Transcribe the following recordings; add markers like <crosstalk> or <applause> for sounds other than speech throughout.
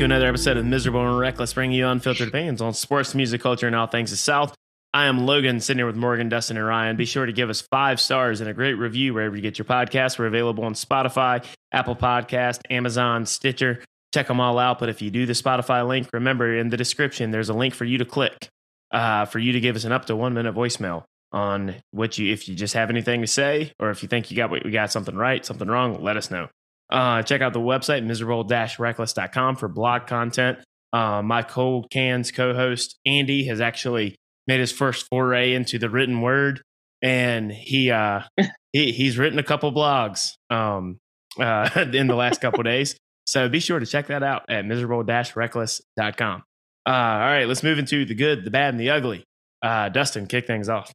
to another episode of Miserable and Reckless, bringing you unfiltered opinions on sports, music, culture, and all things the South. I am Logan, sitting here with Morgan, Dustin, and Ryan. Be sure to give us five stars and a great review wherever you get your podcasts. We're available on Spotify, Apple Podcast, Amazon, Stitcher. Check them all out. But if you do the Spotify link, remember in the description, there's a link for you to click uh, for you to give us an up to one minute voicemail on what you, if you just have anything to say, or if you think you got we got something right, something wrong, let us know. Uh, check out the website, miserable-reckless.com for blog content. Uh, my cold cans co-host Andy has actually made his first foray into the written word, and he uh, <laughs> he he's written a couple blogs um, uh, <laughs> in the last couple days. So be sure to check that out at miserable-reckless.com. Uh, all right, let's move into the good, the bad, and the ugly. Uh, Dustin, kick things off.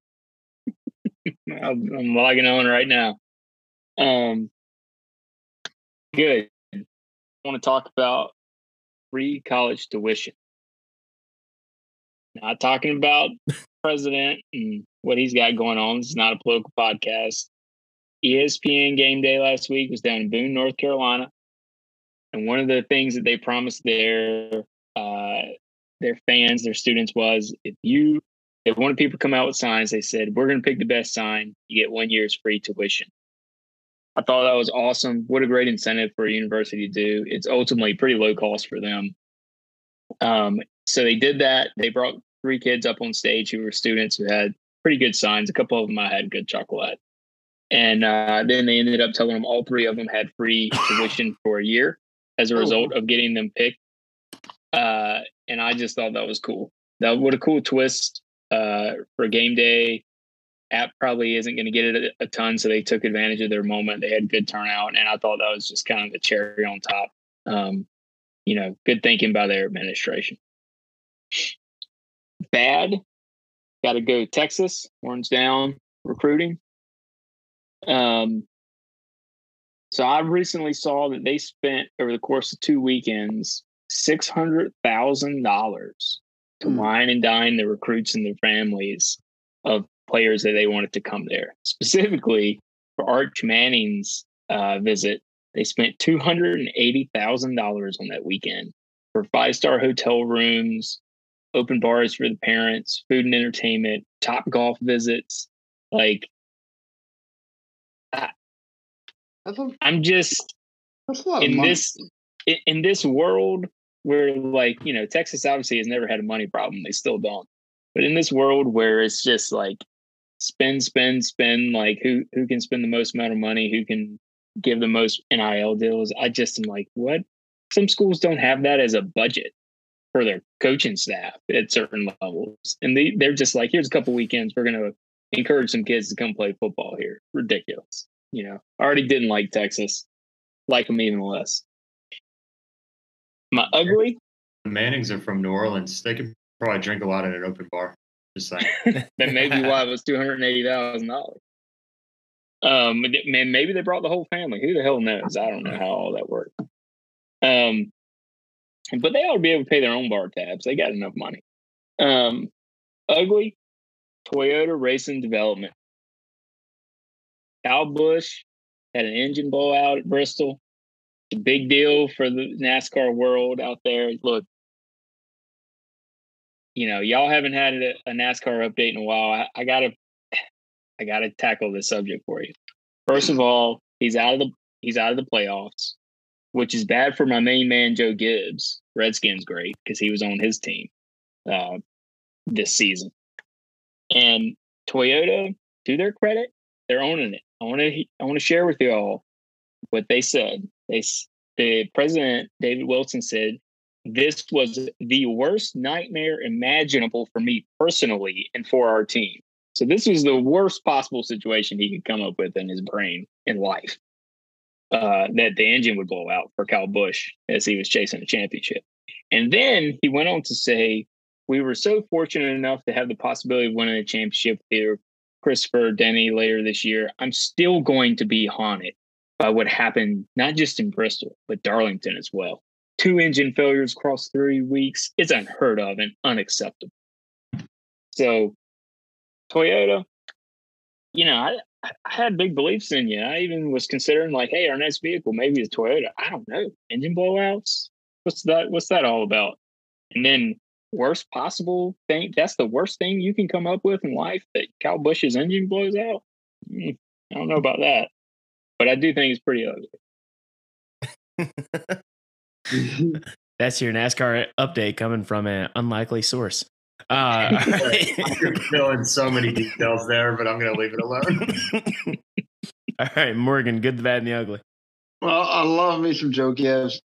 <laughs> I'm, I'm logging on right now. Um, good. I want to talk about free college tuition. Not talking about <laughs> president and what he's got going on. This is not a political podcast. ESPN game day last week was down in Boone, North Carolina. And one of the things that they promised their uh, their fans, their students, was if you if one of people come out with signs, they said, We're gonna pick the best sign, you get one year's free tuition. I thought that was awesome. What a great incentive for a university to do. It's ultimately pretty low cost for them. Um, so they did that. They brought three kids up on stage who were students who had pretty good signs. A couple of them I had good chocolate. And uh, then they ended up telling them all three of them had free <laughs> tuition for a year as a oh. result of getting them picked. Uh, and I just thought that was cool. That what a cool twist uh, for game day. App probably isn't going to get it a, ton, so they took advantage of their moment. They had good turnout, and I thought that was just kind of the cherry on top. Um, you know, good thinking by their administration. Bad, got to go Texas. Horns down recruiting. Um, so I recently saw that they spent over the course of two weekends six hundred thousand dollars to mm. wine and dine the recruits and their families of players that they wanted to come there. Specifically for Arch Manning's uh, visit, they spent two hundred and eighty thousand dollars on that weekend for five star hotel rooms, open bars for the parents, food and entertainment, top golf visits. Like, I, am just in this in this world where like you know Texas obviously has never had a money problem. They still don't. But in this world where it's just like spend, spend, spend, like who who can spend the most amount of money, who can give the most NIL deals, I just am like, what? Some schools don't have that as a budget for their coaching staff at certain levels, and they they're just like, here's a couple weekends, we're gonna encourage some kids to come play football here. Ridiculous, you know. I already didn't like Texas, like them even less. My ugly? The Mannings are from New Orleans. They could probably drink a lot in an open bar. Just that may be why it was two hundred eighty thousand dollars. Um, man, maybe they brought the whole family. Who the hell knows? I don't know how all that worked. Um, but they ought to be able to pay their own bar tabs. They got enough money. Um, ugly, Toyota Racing Development. Kyle Busch had an engine blowout at Bristol a big deal for the NASCAR world out there. Look, you know, y'all haven't had a, NASCAR update in a while. I, I, gotta, I gotta tackle this subject for you. First of all, he's out of the he's out of the playoffs, which is bad for my main man Joe Gibbs. Redskins great because he was on his team uh, this season. And Toyota, to their credit, they're owning it. I want to I want to share with you all what they said. They, the president, David Wilson, said, This was the worst nightmare imaginable for me personally and for our team. So, this was the worst possible situation he could come up with in his brain in life. Uh, that the engine would blow out for Kyle Busch as he was chasing a championship. And then he went on to say, We were so fortunate enough to have the possibility of winning a championship here, Christopher Denny later this year. I'm still going to be haunted by what happened not just in Bristol, but Darlington as well. Two engine failures across three weeks. It's unheard of and unacceptable. So, Toyota, you know, I, I had big beliefs in you. I even was considering, like, hey, our next vehicle maybe is Toyota. I don't know. Engine blowouts? What's that? What's that all about? And then worst possible thing. That's the worst thing you can come up with in life. That Kyle Busch's engine blows out. Mm, I don't know about that, but I do think it's pretty ugly. <laughs> <laughs> That's your NASCAR update coming from an unlikely source. Uh, I <laughs> could fill in so many details there, but I'm going to leave it alone. <laughs> all right, Morgan, good, the bad, and the ugly. Well, I love me some Joe Gibbs.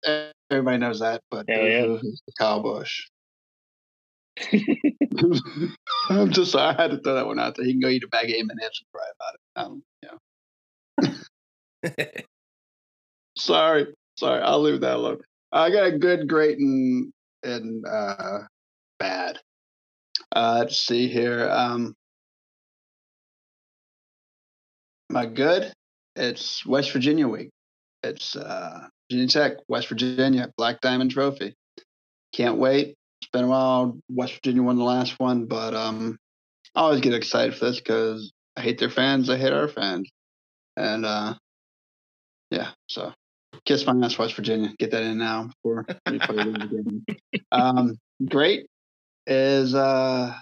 Everybody knows that, but Hell yeah. Kyle Busch. I'm just I had to throw that one out there. He can go eat a bag of M and M's and cry about it. Um, yeah. sorry, sorry. I'll leave that alone. I got a good, great, and and uh, bad. Uh, let's see here. Um, my good. It's West Virginia week. It's uh, Virginia Tech, West Virginia, Black Diamond Trophy. Can't wait. It's been a while. West Virginia won the last one, but um, I always get excited for this because I hate their fans. I hate our fans, and uh, yeah. So kiss my ass, West Virginia. Get that in now before we play. Um, great is uh,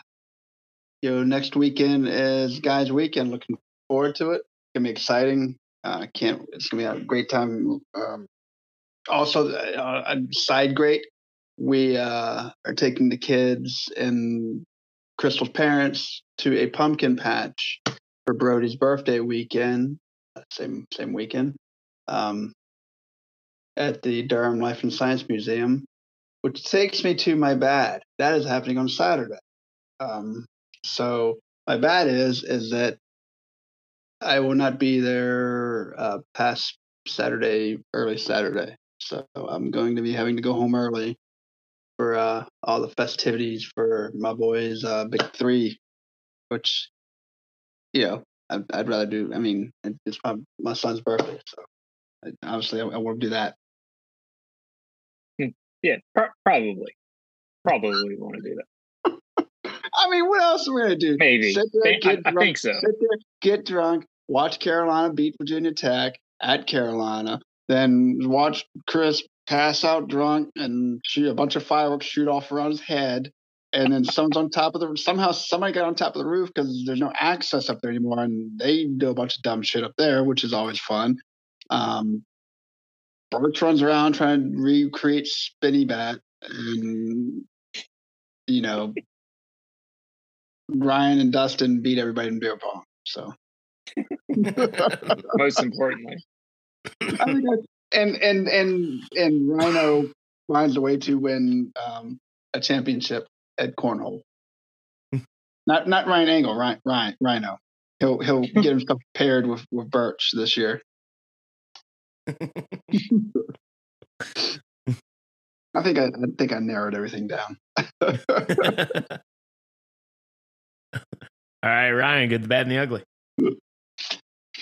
you know next weekend is guys' weekend. Looking forward to it. It's gonna be exciting. Uh, can't. It's gonna be a great time. Um, also, uh, side great. We uh, are taking the kids and Crystal's parents to a pumpkin patch for Brody's birthday weekend. Same same weekend. Um, at the Durham Life and Science Museum, which takes me to my bad. That is happening on Saturday. Um, so my bad is is that I will not be there uh, past Saturday, early Saturday. So I'm going to be having to go home early for uh, all the festivities for my boys' uh, big three, which, you know, I'd, I'd rather do. I mean, it's my, my son's birthday, so obviously I, I want do that. Yeah, pr- probably. Probably want to do that. I mean, what else are we gonna do? Maybe. Sit there, I- get I drunk, think so. Sit there, get drunk, watch Carolina beat Virginia Tech at Carolina, then watch Chris pass out drunk and shoot a bunch of fireworks shoot off around his head. And then someone's on top of the somehow somebody got on top of the roof because there's no access up there anymore, and they do a bunch of dumb shit up there, which is always fun. Um, Birch runs around trying to recreate Spinny Bat, and you know, Ryan and Dustin beat everybody in beer pong. So, <laughs> Most importantly. I mean, and and and and Rhino finds a way to win um, a championship at cornhole. not not Ryan Angle, Ryan, Ryan Rhino. He'll he'll <laughs> get himself paired with with Birch this year. I think I, I think I narrowed everything down. <laughs> All right, Ryan, good, the bad, and the ugly.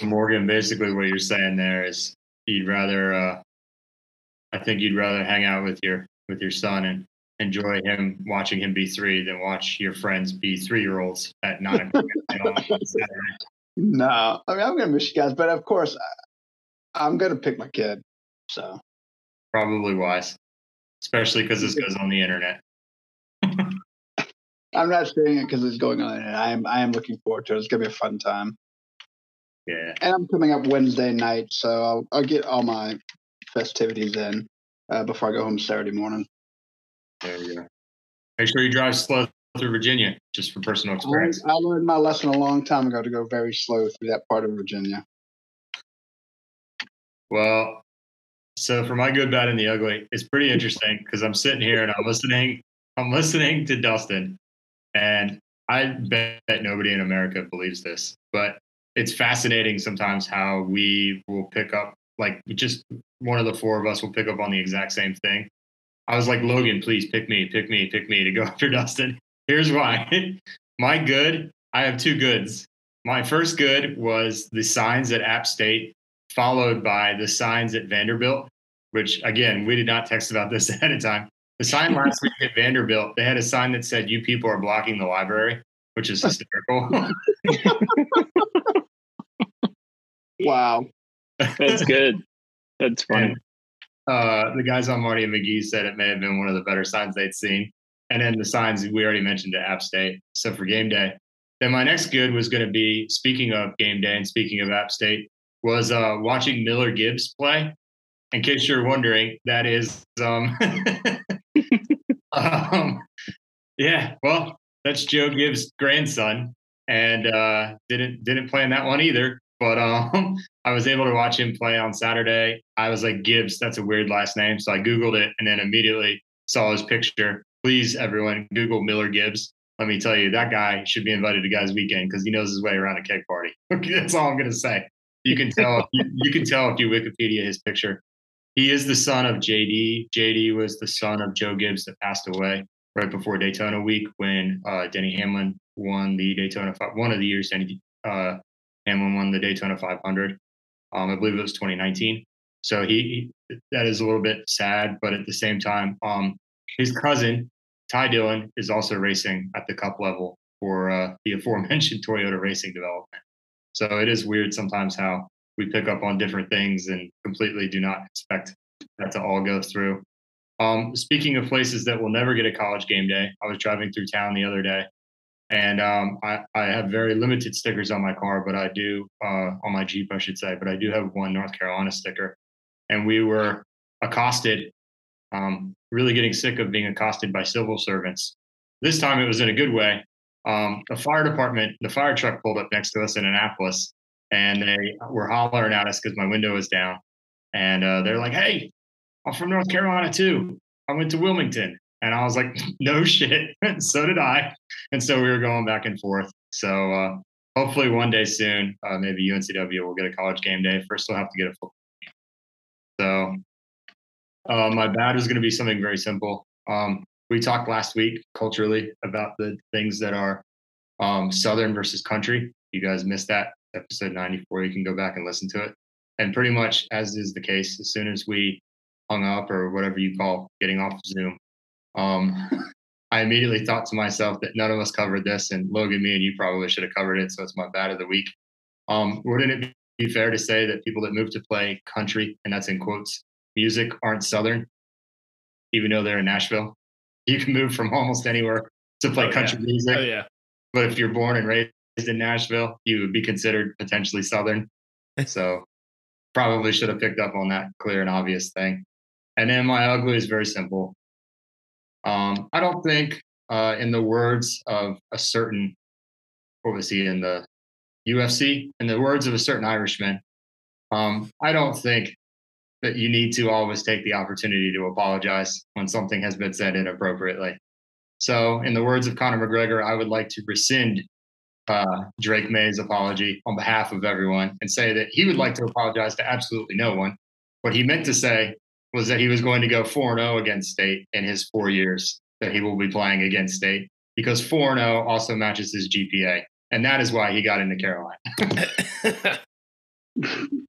Morgan, basically what you're saying there is you'd rather uh I think you'd rather hang out with your with your son and enjoy him watching him be three than watch your friends be three year olds at nine <laughs> o'clock at night on Saturday. no, I mean I'm gonna miss you guys, but of course I'm gonna pick my kid. So Probably wise. Especially because this goes on the internet. <laughs> I'm not saying it because it's going on. I am I am looking forward to it. It's gonna be a fun time. Yeah. And I'm coming up Wednesday night, so I'll, I'll get all my festivities in uh, before I go home Saturday morning. There you go. Make sure you drive slow through Virginia, just for personal I, experience. I learned my lesson a long time ago to go very slow through that part of Virginia. Well, so for my good, bad, and the ugly, it's pretty interesting because I'm sitting here and I'm listening. I'm listening to Dustin, and I bet nobody in America believes this, but it's fascinating sometimes how we will pick up, like just one of the four of us will pick up on the exact same thing. I was like, Logan, please pick me, pick me, pick me to go <laughs> after Dustin. Here's why. <laughs> my good, I have two goods. My first good was the signs at App State followed by the signs at Vanderbilt, which again, we did not text about this <laughs> ahead of time. The sign last week at Vanderbilt, they had a sign that said, You people are blocking the library, which is hysterical. <laughs> Wow. That's good. That's funny. And uh, the guys on Marty and McGee said it may have been one of the better signs they'd seen. And then the signs we already mentioned at App State. So for game day. Then my next good was going to be speaking of game day and speaking of App State was uh, watching Miller Gibbs play. In case you're wondering, that is um, <laughs> um yeah, well, that's Joe Gibbs' grandson, and uh, didn't didn't plan that one either. But um, <laughs> I was able to watch him play on Saturday. I was like, Gibbs, that's a weird last name. So I Googled it and then immediately saw his picture. Please, everyone, Google Miller Gibbs. Let me tell you, that guy should be invited to guys' weekend because he knows his way around a cake party. <laughs> that's all I'm gonna say. You can tell. you, you can tell if you Wikipedia his picture. He is the son of JD. JD was the son of Joe Gibbs that passed away right before Daytona week when uh, Denny Hamlin won the Daytona. One of the years Denny uh, Hamlin won the Daytona 500. Um, I believe it was 2019. So he, he, that is a little bit sad, but at the same time, um, his cousin Ty Dillon is also racing at the Cup level for uh, the aforementioned <laughs> Toyota Racing Development. So it is weird sometimes how we pick up on different things and completely do not expect that to all go through. Um, speaking of places that will never get a college game day, I was driving through town the other day and um, I, I, have very limited stickers on my car, but I do uh, on my Jeep, I should say. But I do have one North Carolina sticker, and we were accosted. Um, really getting sick of being accosted by civil servants. This time it was in a good way. Um, the fire department, the fire truck pulled up next to us in Annapolis, and they were hollering at us because my window was down, and uh, they're like, "Hey, I'm from North Carolina too. I went to Wilmington." And I was like, <laughs> no shit. <laughs> so did I. And so we were going back and forth. So uh, hopefully one day soon, uh, maybe UNCW will get a college game day. First, we'll have to get a football game. So uh, my bad is going to be something very simple. Um, we talked last week culturally about the things that are um, Southern versus country. You guys missed that episode 94. You can go back and listen to it. And pretty much as is the case, as soon as we hung up or whatever you call getting off Zoom, um, <laughs> I immediately thought to myself that none of us covered this, and Logan, me and you probably should have covered it. So it's my bad of the week. Um, wouldn't it be fair to say that people that move to play country, and that's in quotes, music aren't Southern, even though they're in Nashville? You can move from almost anywhere to play oh, country yeah. music. Oh, yeah. But if you're born and raised in Nashville, you would be considered potentially Southern. <laughs> so probably should have picked up on that clear and obvious thing. And then my ugly is very simple. Um, I don't think, uh, in the words of a certain, what was he in the UFC? In the words of a certain Irishman, um, I don't think that you need to always take the opportunity to apologize when something has been said inappropriately. So, in the words of Conor McGregor, I would like to rescind uh, Drake Maye's apology on behalf of everyone and say that he would like to apologize to absolutely no one. What he meant to say was that he was going to go 4 0 against state in his four years that he will be playing against state because 4 0 also matches his GPA. And that is why he got into Carolina. <laughs> <laughs>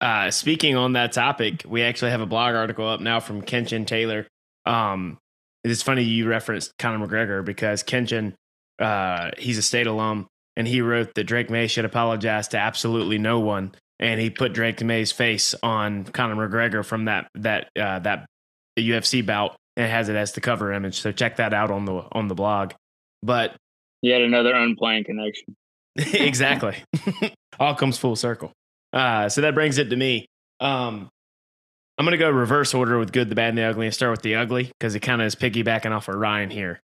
uh, speaking on that topic, we actually have a blog article up now from Kenshin Taylor. Um, it's funny you referenced Conor McGregor because Kenshin, uh, he's a state alum, and he wrote that Drake Maye should apologize to absolutely no one and he put Drake Maye's face on Conor McGregor from that that uh, that UFC bout and has it as the cover image. So check that out on the on the blog. But yet another unplanned connection. <laughs> exactly. <laughs> All comes full circle. Uh, so that brings it to me. Um, I'm going to go reverse order with good, the bad, and the ugly and start with the ugly because it kind of is piggybacking off of Ryan here.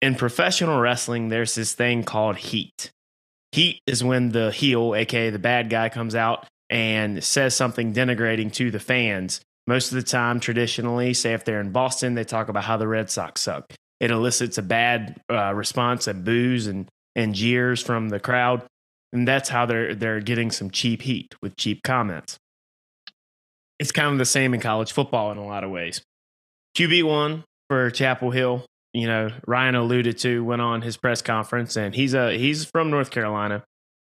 In professional wrestling, there's this thing called heat. Heat is when the heel, aka the bad guy, comes out and says something denigrating to the fans. Most of the time, traditionally, say if they're in Boston, they talk about how the Red Sox suck. It elicits a bad uh, response and boos and, and jeers from the crowd. And that's how they're, they're getting some cheap heat with cheap comments. It's kind of the same in college football in a lot of ways. QB1 for Chapel Hill, you know, Ryan alluded to, went on his press conference, and he's a he's from North Carolina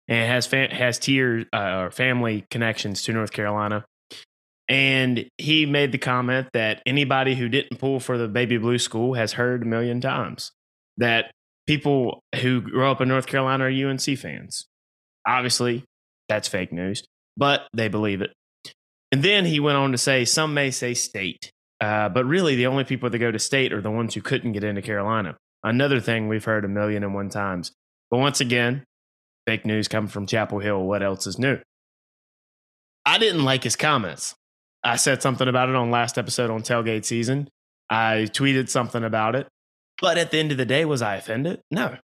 and has fa- has tier uh, or family connections to North Carolina. And he made the comment that anybody who didn't pull for the baby blue school has heard a million times that people who grow up in North Carolina are UNC fans. Obviously, that's fake news, but they believe it. And then he went on to say, some may say state, uh, but really the only people that go to state are the ones who couldn't get into Carolina. Another thing we've heard a million and one times. But once again, fake news coming from Chapel Hill. What else is new? I didn't like his comments. I said something about it on last episode on tailgate season. I tweeted something about it. But at the end of the day, was I offended? No.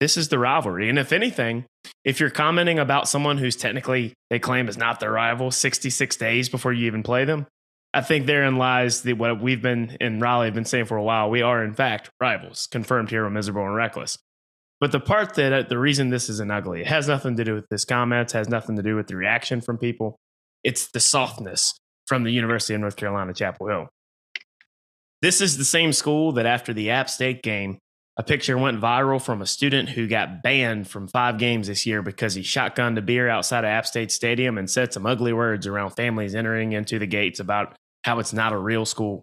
This is the rivalry. And if anything, if you're commenting about someone who's technically they claim is not their rival 66 days before you even play them, I think therein lies the, what we've been in Raleigh have been saying for a while. We are in fact rivals, confirmed here on Miserable and Reckless. But the part that uh, the reason this isn't ugly, it has nothing to do with this comments, has nothing to do with the reaction from people. It's the softness from the University of North Carolina, Chapel Hill. This is the same school that after the App State game, a picture went viral from a student who got banned from five games this year because he shotgunned a beer outside of App State Stadium and said some ugly words around families entering into the gates about how it's not a real school.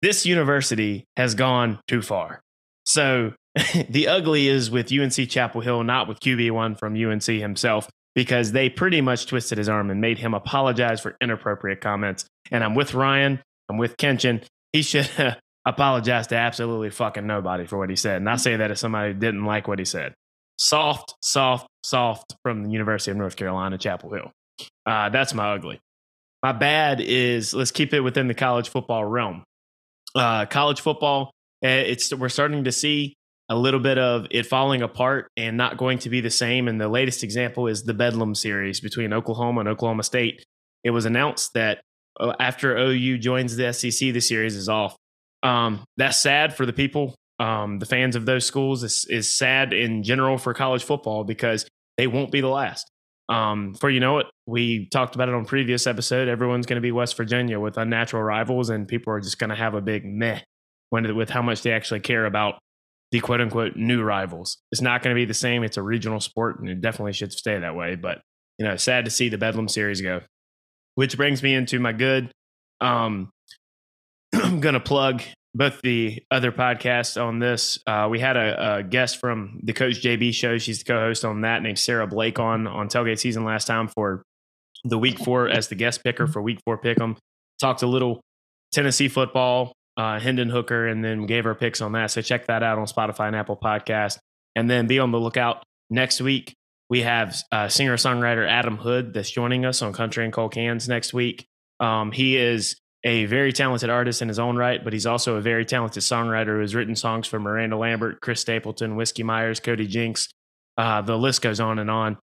This university has gone too far. So <laughs> the ugly is with UNC Chapel Hill, not with QB1 from UNC himself, because they pretty much twisted his arm and made him apologize for inappropriate comments. And I'm with Ryan, I'm with Kenshin. He should <laughs> apologize to absolutely fucking nobody for what he said. And I say that as somebody who didn't like what he said. Soft, soft, soft from the University of North Carolina, Chapel Hill. Uh, that's my ugly. My bad is let's keep it within the college football realm. Uh, college football, eh, it's we're starting to see a little bit of it falling apart and not going to be the same. And the latest example is the Bedlam series between Oklahoma and Oklahoma State. It was announced that uh, after OU joins the SEC, the series is off. Um, that's sad for the people, um, the fans of those schools. Is, is sad in general for college football because they won't be the last. Um, for you know it, we talked about it on previous episode. Everyone's going to be West Virginia with unnatural rivals, and people are just going to have a big meh when with how much they actually care about the quote unquote new rivals. It's not going to be the same. It's a regional sport, and it definitely should stay that way. But you know, sad to see the Bedlam series go. Which brings me into my good. Um, I'm going to plug both the other podcasts on this. Uh, we had a, a, guest from the Coach JB show. She's the co-host on that, named Sarah Blake on on Tailgate Season last time for the Week Four as the guest picker for Week Four pick Pick'em. Talked a little Tennessee football, uh, Hendon Hooker, and then gave her picks on that. So check that out on Spotify and Apple Podcast. And then be on the lookout next week. We have uh, singer songwriter Adam Hood that's joining us on Country and Cold Cans next week. Um, he is a very talented artist in his own right, but he's also a very talented songwriter who has written songs for Miranda Lambert, Chris Stapleton, Whiskey Myers, Cody Jinks. Uh, the list goes on and on.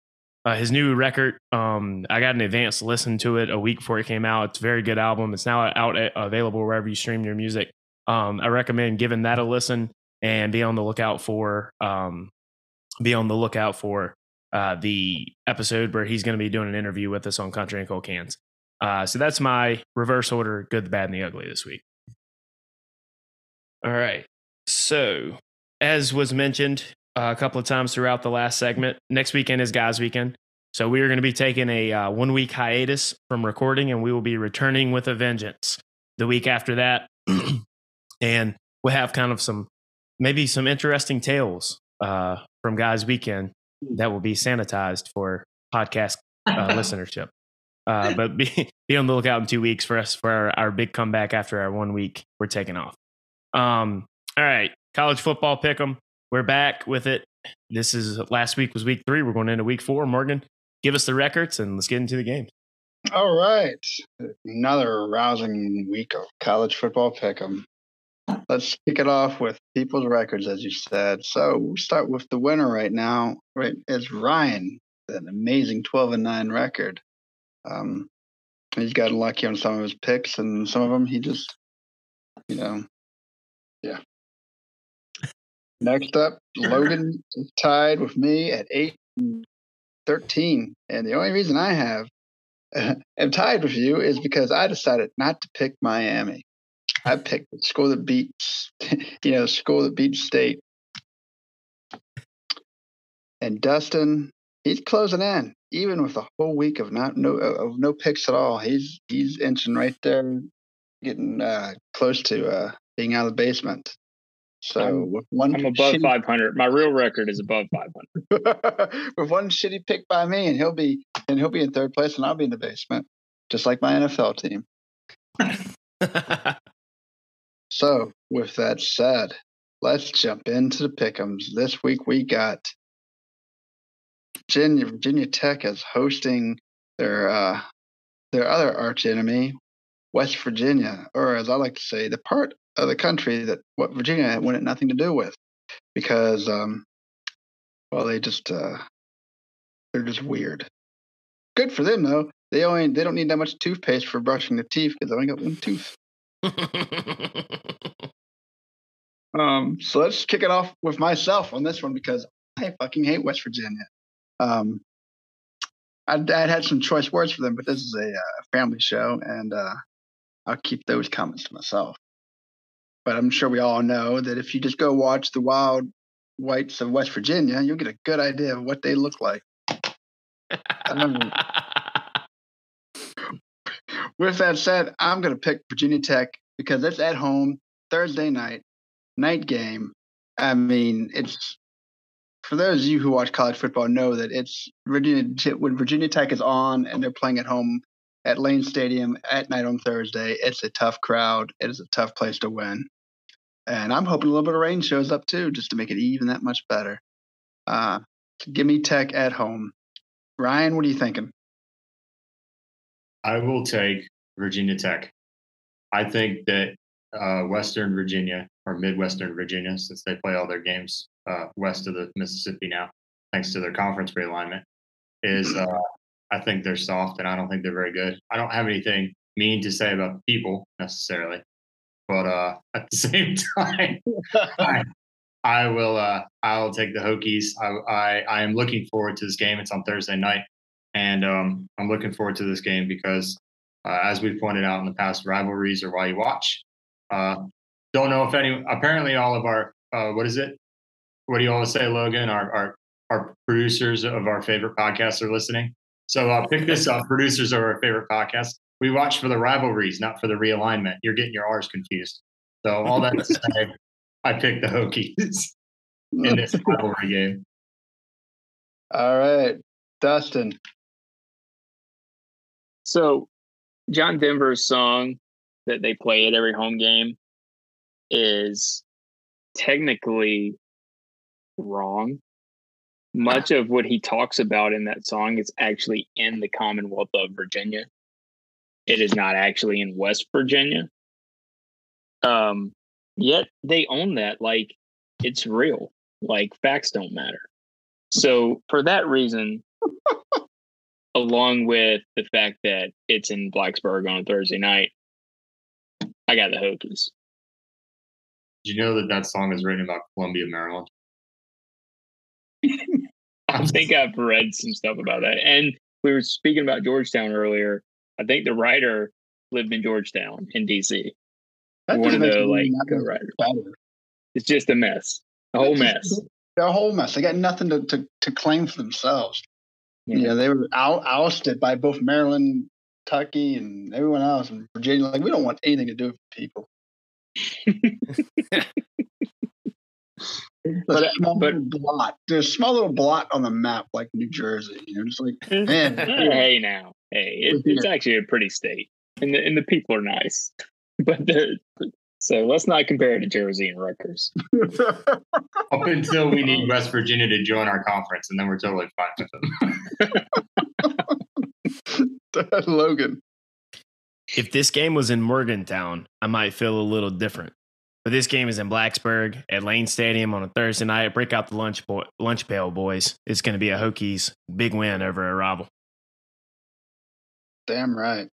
Uh, his new record, um, I got an advance listen to it a week before it came out. It's a very good album. It's now out uh, available wherever you stream your music. Um, I recommend giving that a listen and be on the lookout for um, be on the lookout for uh, the episode where he's going to be doing an interview with us on Country and Cold Cans. Uh, so that's my reverse order good, the bad, and the ugly this week. All right. So, as was mentioned uh, a couple of times throughout the last segment, next weekend is Guys Weekend. So, we are going to be taking a uh, one week hiatus from recording and we will be returning with a vengeance the week after that. <clears throat> and we'll have kind of some, maybe some interesting tales uh, from Guys Weekend that will be sanitized for podcast uh, <laughs> listenership. Uh, but be, <laughs> be on the lookout in two weeks for us for our, our big comeback after our one week. We're taking off. Um, all right, college football pick them. We're back with it. This is last week was week three. We're going into week four. Morgan, give us the records and let's get into the game. All right, another rousing week of college football pick 'em. Let's kick it off with people's records, as you said. So we'll start with the winner right now. Right, it's Ryan, an amazing twelve and nine record. Um, he's got lucky on some of his picks, and some of them he just, you know, yeah. Next up, Logan <laughs> is tied with me at eight and thirteen, and the only reason I have <laughs> am tied with you is because I decided not to pick Miami. I <laughs> picked the school that beats, you know, school that beats state. And Dustin, he's closing in even with a whole week of not no of no picks at all, he's he's inching right there, getting uh, close to uh, being out of the basement. So I'm, with one, I'm above shitty, 500. My real record is above 500. <laughs> with one shitty pick by me, and he'll be and he'll be in third place, and I'll be in the basement. just like my NFL team. <laughs> so, with that said, let's jump into the pickums. This week we got Virginia, Virginia Tech is hosting their uh, their other arch enemy, West Virginia, or as I like to say, the part of the country that what Virginia wanted nothing to do with, because um, well, they just uh, they're just weird. Good for them though. They only they don't need that much toothpaste for brushing the teeth because they only got one tooth. <laughs> Um, so let's kick it off with myself on this one because I fucking hate West Virginia. Um, I, I had some choice words for them, but this is a uh, family show, and uh, I'll keep those comments to myself. But I'm sure we all know that if you just go watch the Wild Whites of West Virginia, you'll get a good idea of what they look like. Um, <laughs> with that said, I'm going to pick Virginia Tech because it's at home Thursday night, night game. I mean, it's for those of you who watch college football know that it's Virginia when Virginia Tech is on and they're playing at home at Lane Stadium at night on Thursday. It's a tough crowd. It is a tough place to win, and I'm hoping a little bit of rain shows up too, just to make it even that much better. Uh, give me Tech at home. Ryan, what are you thinking? I will take Virginia Tech. I think that uh, Western Virginia or Midwestern Virginia, since they play all their games uh, west of the Mississippi now, thanks to their conference realignment, is uh, I think they're soft and I don't think they're very good. I don't have anything mean to say about people necessarily, but uh, <laughs> at the same time, I, I will uh, I'll take the Hokies. I, I I am looking forward to this game. It's on Thursday night, and um, I'm looking forward to this game because, uh, as we pointed out in the past, rivalries are why you watch. Uh, don't know if any. Apparently, all of our uh, what is it? What do you always say, Logan? Our our our producers of our favorite podcasts are listening. So uh, pick this up. Producers of our favorite podcast. We watch for the rivalries, not for the realignment. You're getting your R's confused. So all that to <laughs> say, I picked the Hokies in this rivalry game. All right, Dustin. So, John Denver's song that they play at every home game is technically wrong. Much of what he talks about in that song is actually in the Commonwealth of Virginia. It is not actually in West Virginia. Um, yet they own that like it's real. Like facts don't matter. So for that reason, <laughs> along with the fact that it's in Blacksburg on Thursday night, I got the Hokies. Did you know that that song is written about Columbia, Maryland? <laughs> I think I've read some stuff about that. And we were speaking about Georgetown earlier. I think the writer lived in Georgetown in DC. That One of the like co-writers. better. It's just a mess. A whole mess. They're a whole mess. They got nothing to, to, to claim for themselves. Yeah. Yeah, they were out, ousted by both Maryland, Kentucky, and everyone else in Virginia. Like, we don't want anything to do with people. <laughs> <laughs> But- a small but- little blot. There's a small little blot on the map, like New Jersey. You know, just like mm-hmm. man. hey now, hey, it, it's actually a pretty state, and the and the people are nice, <laughs> but they're so let's not compare it to Jersey and Rutgers. <laughs> Up until we need West Virginia to join our conference, and then we're totally fine with them. <laughs> Logan. if this game was in Morgantown, I might feel a little different. But this game is in Blacksburg at Lane Stadium on a Thursday night. Break out the lunch lunch pail, boys. It's going to be a Hokies big win over a rival. Damn right.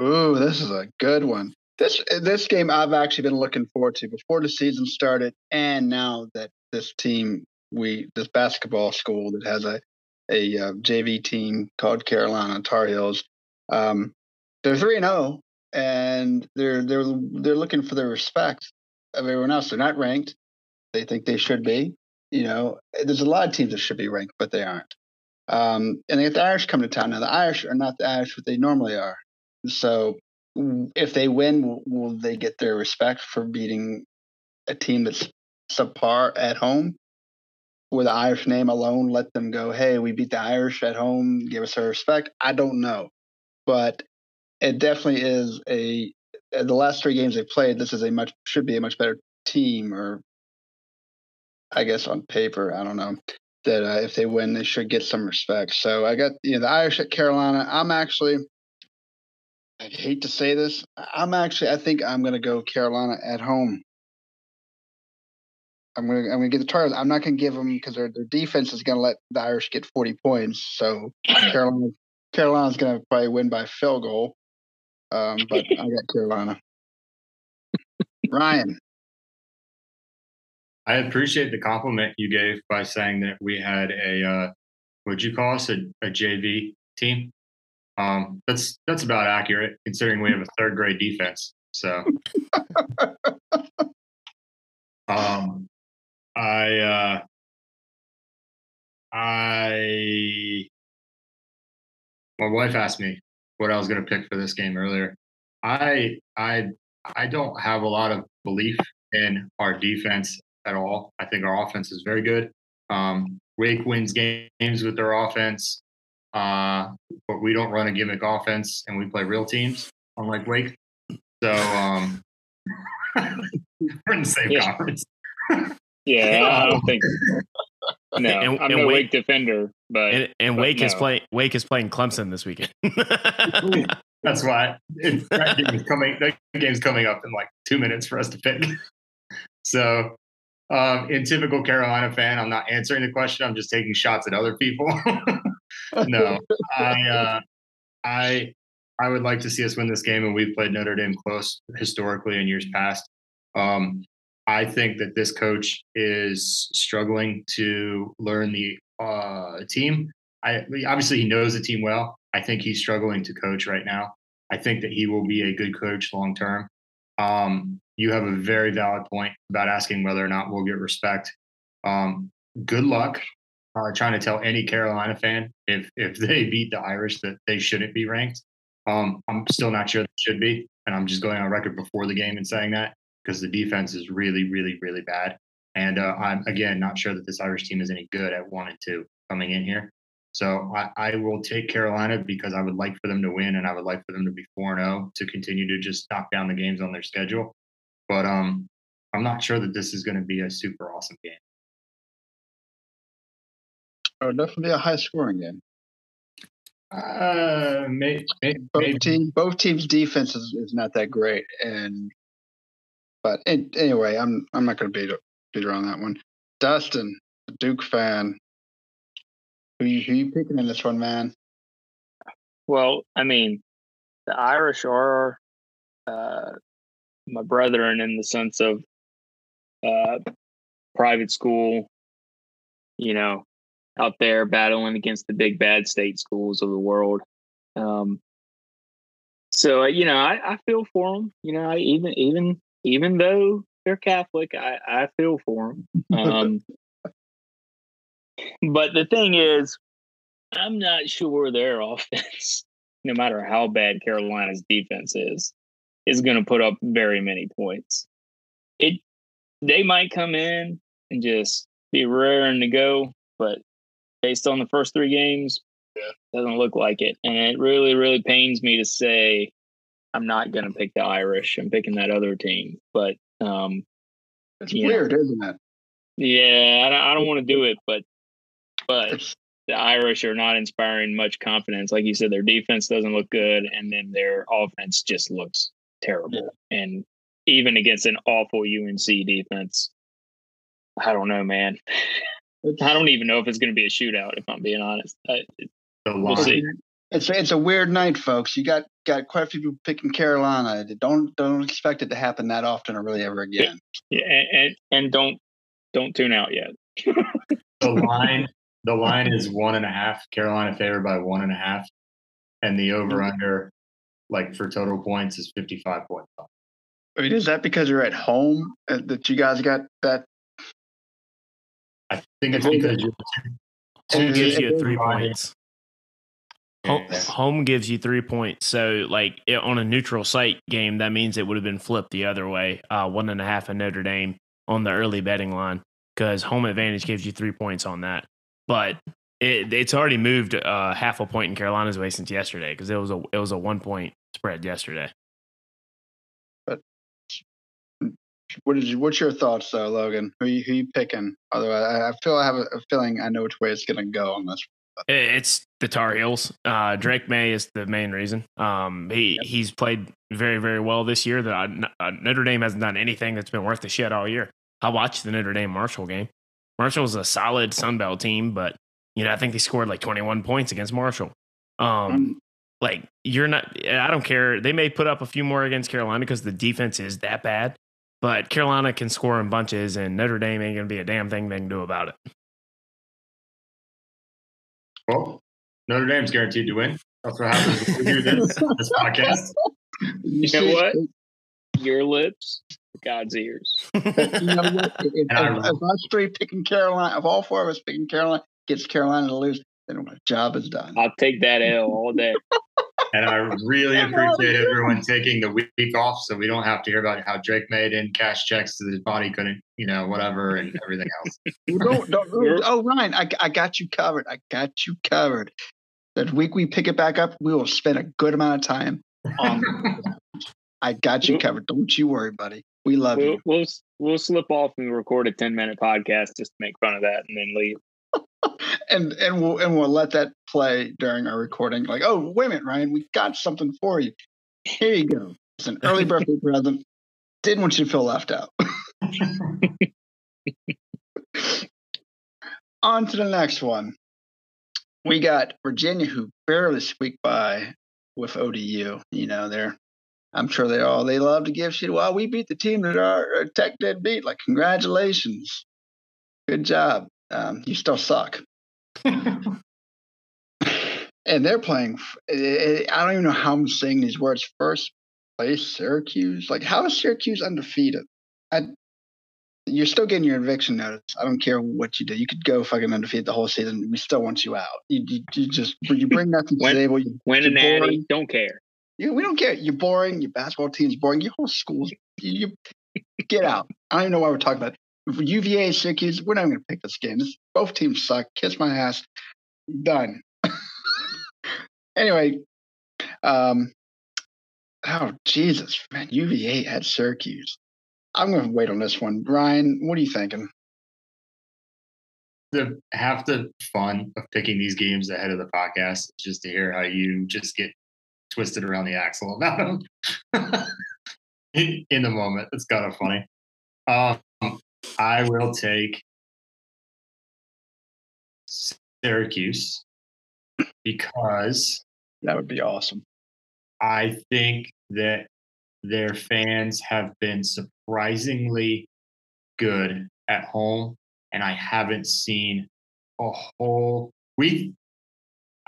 Ooh, this is a good one. This this game I've actually been looking forward to before the season started, and now that this team, we this basketball school that has a a uh, JV team called Carolina Tar Heels, um, they're three and zero, and they're they're they're looking for the respect of everyone else. They're not ranked. They think they should be. You know, there's a lot of teams that should be ranked, but they aren't. Um, and they get the Irish come to town now. The Irish are not the Irish what they normally are. So if they win, will, will they get their respect for beating a team that's subpar at home? with the Irish name alone let them go, hey, we beat the Irish at home, give us our respect? I don't know. But it definitely is a the last three games they played, this is a much should be a much better team or I guess on paper, I don't know. That uh, if they win, they should get some respect. So I got you know the Irish at Carolina. I'm actually I hate to say this. I'm actually I think I'm gonna go Carolina at home. I'm gonna I'm gonna get the Tar. I'm not gonna give them because their their defense is gonna let the Irish get 40 points. So <clears throat> Carolina Carolina's gonna probably win by field goal. Um, but I <laughs> got Carolina. Ryan. I appreciate the compliment you gave by saying that we had a uh, what'd you call us a, a JV team. Um, that's that's about accurate considering we have a third grade defense. So, <laughs> um, I uh, I my wife asked me what I was going to pick for this game earlier. I I I don't have a lot of belief in our defense at all. I think our offense is very good. Um, Wake wins games with their offense, uh, but we don't run a gimmick offense, and we play real teams, unlike Wake. So um, <laughs> we're in the same Yeah. conference. Yeah, I don't <laughs> think. No, And- I'm and no Wake- Wake defender, but And, and But Wake is playing. Wake is playing Clemson this weekend. <laughs> That's why it, that game is coming. That game's coming up in like two minutes for us to pick. <laughs> So, um, in typical Carolina fan, I'm not answering the question. I'm just taking shots at other people. <laughs> no, I, uh, I, I would like to see us win this game, and we've played Notre Dame close historically in years past. Um, I think that this coach is struggling to learn the uh, team. I obviously he knows the team well. I think he's struggling to coach right now. I think that he will be a good coach long term. Um, you have a very valid point about asking whether or not we'll get respect. Um, good luck uh, trying to tell any Carolina fan if if <laughs> they beat the Irish that they shouldn't be ranked. Um, I'm still not sure they should be, and I'm just going on record before the game and saying that because the defense is really, really, really bad. And uh, I'm again not sure that this Irish team is any good at one and two coming in here. So I, I will take Carolina because I would like for them to win and I would like for them to be four and zero to continue to just knock down the games on their schedule. But um, I'm not sure that this is going to be a super awesome game. Oh, definitely a high scoring game. Uh, may, may, Both maybe. team, both teams' defense is, is not that great, and but an- anyway, I'm I'm not going to beat beat on that one. Dustin, Duke fan, who you, who you picking in this one, man? well, I mean, the Irish are uh, my brethren in the sense of uh, private school, you know, out there battling against the big bad state schools of the world. Um, so you know, I, I feel for them. You know, I even even even though they're Catholic, I, I feel for them. Um, but the thing is, I'm not sure their <laughs> offense, no matter how bad Carolina's defense is, is going to put up very many points. It they might come in and just be raring to go, but based on the first three games, doesn't look like it. And it really, really pains me to say I'm not going to pick the Irish. I'm picking that other team, but um, It's Yeah. weird, isn't it? yeah, I don't, I don't want to do it, but but the Irish are not inspiring much confidence. Like you said, their defense doesn't look good, and then their offense just looks terrible. And even against an awful UNC defense, I don't know, man. I don't even know if it's going to be a shootout. If I'm being honest, I, We'll see. It's it's a weird night, folks. You got got quite a few people picking Carolina. Don't don't expect it to happen that often or really ever again. yeah, and, and and don't don't tune out yet. <laughs> the line, the line is one and a half. Carolina favored by one and a half, and the over under, like for total points, is 55 points. I mean, is that because you're at home uh, that you guys got that? I think it's because you're Home two gives you three points. Home, home gives you three points. So, like it, on a neutral site game, that means it would have been flipped the other way. Uh, one and a half in Notre Dame on the early betting line. because home advantage gives you three points on that. But it, it's already moved uh, half a point in Carolina's way since yesterday because it was a it was a one point spread yesterday. But What is what's your thoughts though, Logan? Who you, who you picking? Although I, I feel I have a, a feeling I know which way it's going to go on this. It's the Tar Heels. Uh, Drake Maye is the main reason. Um, he he's played very very well this year. That uh, Notre Dame hasn't done anything that's been worth the shit all year. I watched the Notre Dame Marshall game. Marshall's a solid Sun Belt team, but you know I think they scored like 21 points against Marshall. Um, like you're not. I don't care. They may put up a few more against Carolina because the defense is that bad. But Carolina can score in bunches, and Notre Dame ain't gonna be a damn thing they can do about it. Well, Notre Dame's guaranteed to win. That's what happens when we do this, this podcast. You know what? Your lips, God's ears. <laughs> You know what? If, if, <laughs> And I- if us three picking Carolina, if all four of us picking Carolina gets Carolina to lose, then my job is done. I'll take that L all day. <laughs> And I really appreciate everyone taking the week off so we don't have to hear about how Drake Maye didn't cash checks to his body, couldn't, you know, whatever, and everything else. don't, don't, oh, Ryan, I, I got you covered. I got you covered. That week we pick it back up, we will spend a good amount of time on. <laughs> I got you covered. Don't you worry, buddy. We love We'll, you. we'll we'll slip off and record a ten minute podcast just to make fun of that, and then leave. <laughs> and and we'll and we'll let that play during our recording. Like, oh, wait a minute, Ryan, we got something for you. Here you go. It's an early birthday present. Didn't want you to feel left out. <laughs> On to the next one. We got Virginia, who barely squeaked by with ODU. You know, they're. I'm sure they all they love to give shit. Well, we beat the team that our, our Tech did beat. Like, congratulations, good job. Um, you still suck. <laughs> and they're playing. f- eh, eh, I don't even know how I'm saying these words. First place, Syracuse. Like, how is Syracuse undefeated? I, you're still getting your eviction notice. I don't care what you do. You could go fucking undefeated the whole season. We still want you out. You, you, you just you <laughs> bring nothing to the table. You, Win you're a natty, boring. don't care. You, we don't care. You're boring. Your basketball team's boring. Your whole school's you, you get out. I don't even know why we're talking about it. UVA, Syracuse, we're not even going to pick this game. This, both teams suck. Kiss my ass. Done. <laughs> anyway, um, oh Jesus, man, UVA at Syracuse. I'm going to wait on this one. Ryan, what are you thinking? the half the fun of picking these games ahead of the podcast is just to hear how you just get twisted around the axle about them <laughs> in, in the moment. It's kind of funny. Um, I will take Syracuse because That would be awesome. I think that their fans have been surprisingly good at home, and I haven't seen a whole. We,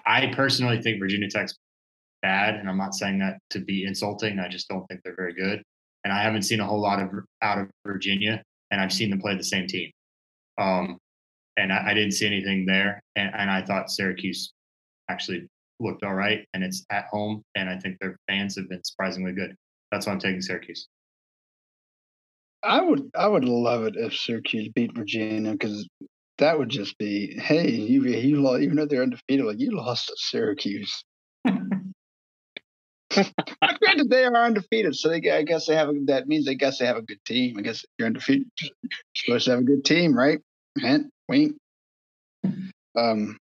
I personally think Virginia Tech's bad, and I'm not saying that to be insulting. I just don't think they're very good, and I haven't seen a whole lot of out of Virginia, and I've seen them play the same team. Um, and I, I didn't see anything there, and, and I thought Syracuse actually looked all right, and it's at home, and I think their fans have been surprisingly good. That's why I'm taking Syracuse. I would I would love it if Syracuse beat Virginia because that would just be hey you you lost even though they're undefeated like you lost to Syracuse. <laughs> Granted, they are undefeated, so they I guess they have a, that means they guess they have a good team. I guess you're undefeated, you're supposed to have a good team, right? Hint, wink. Um,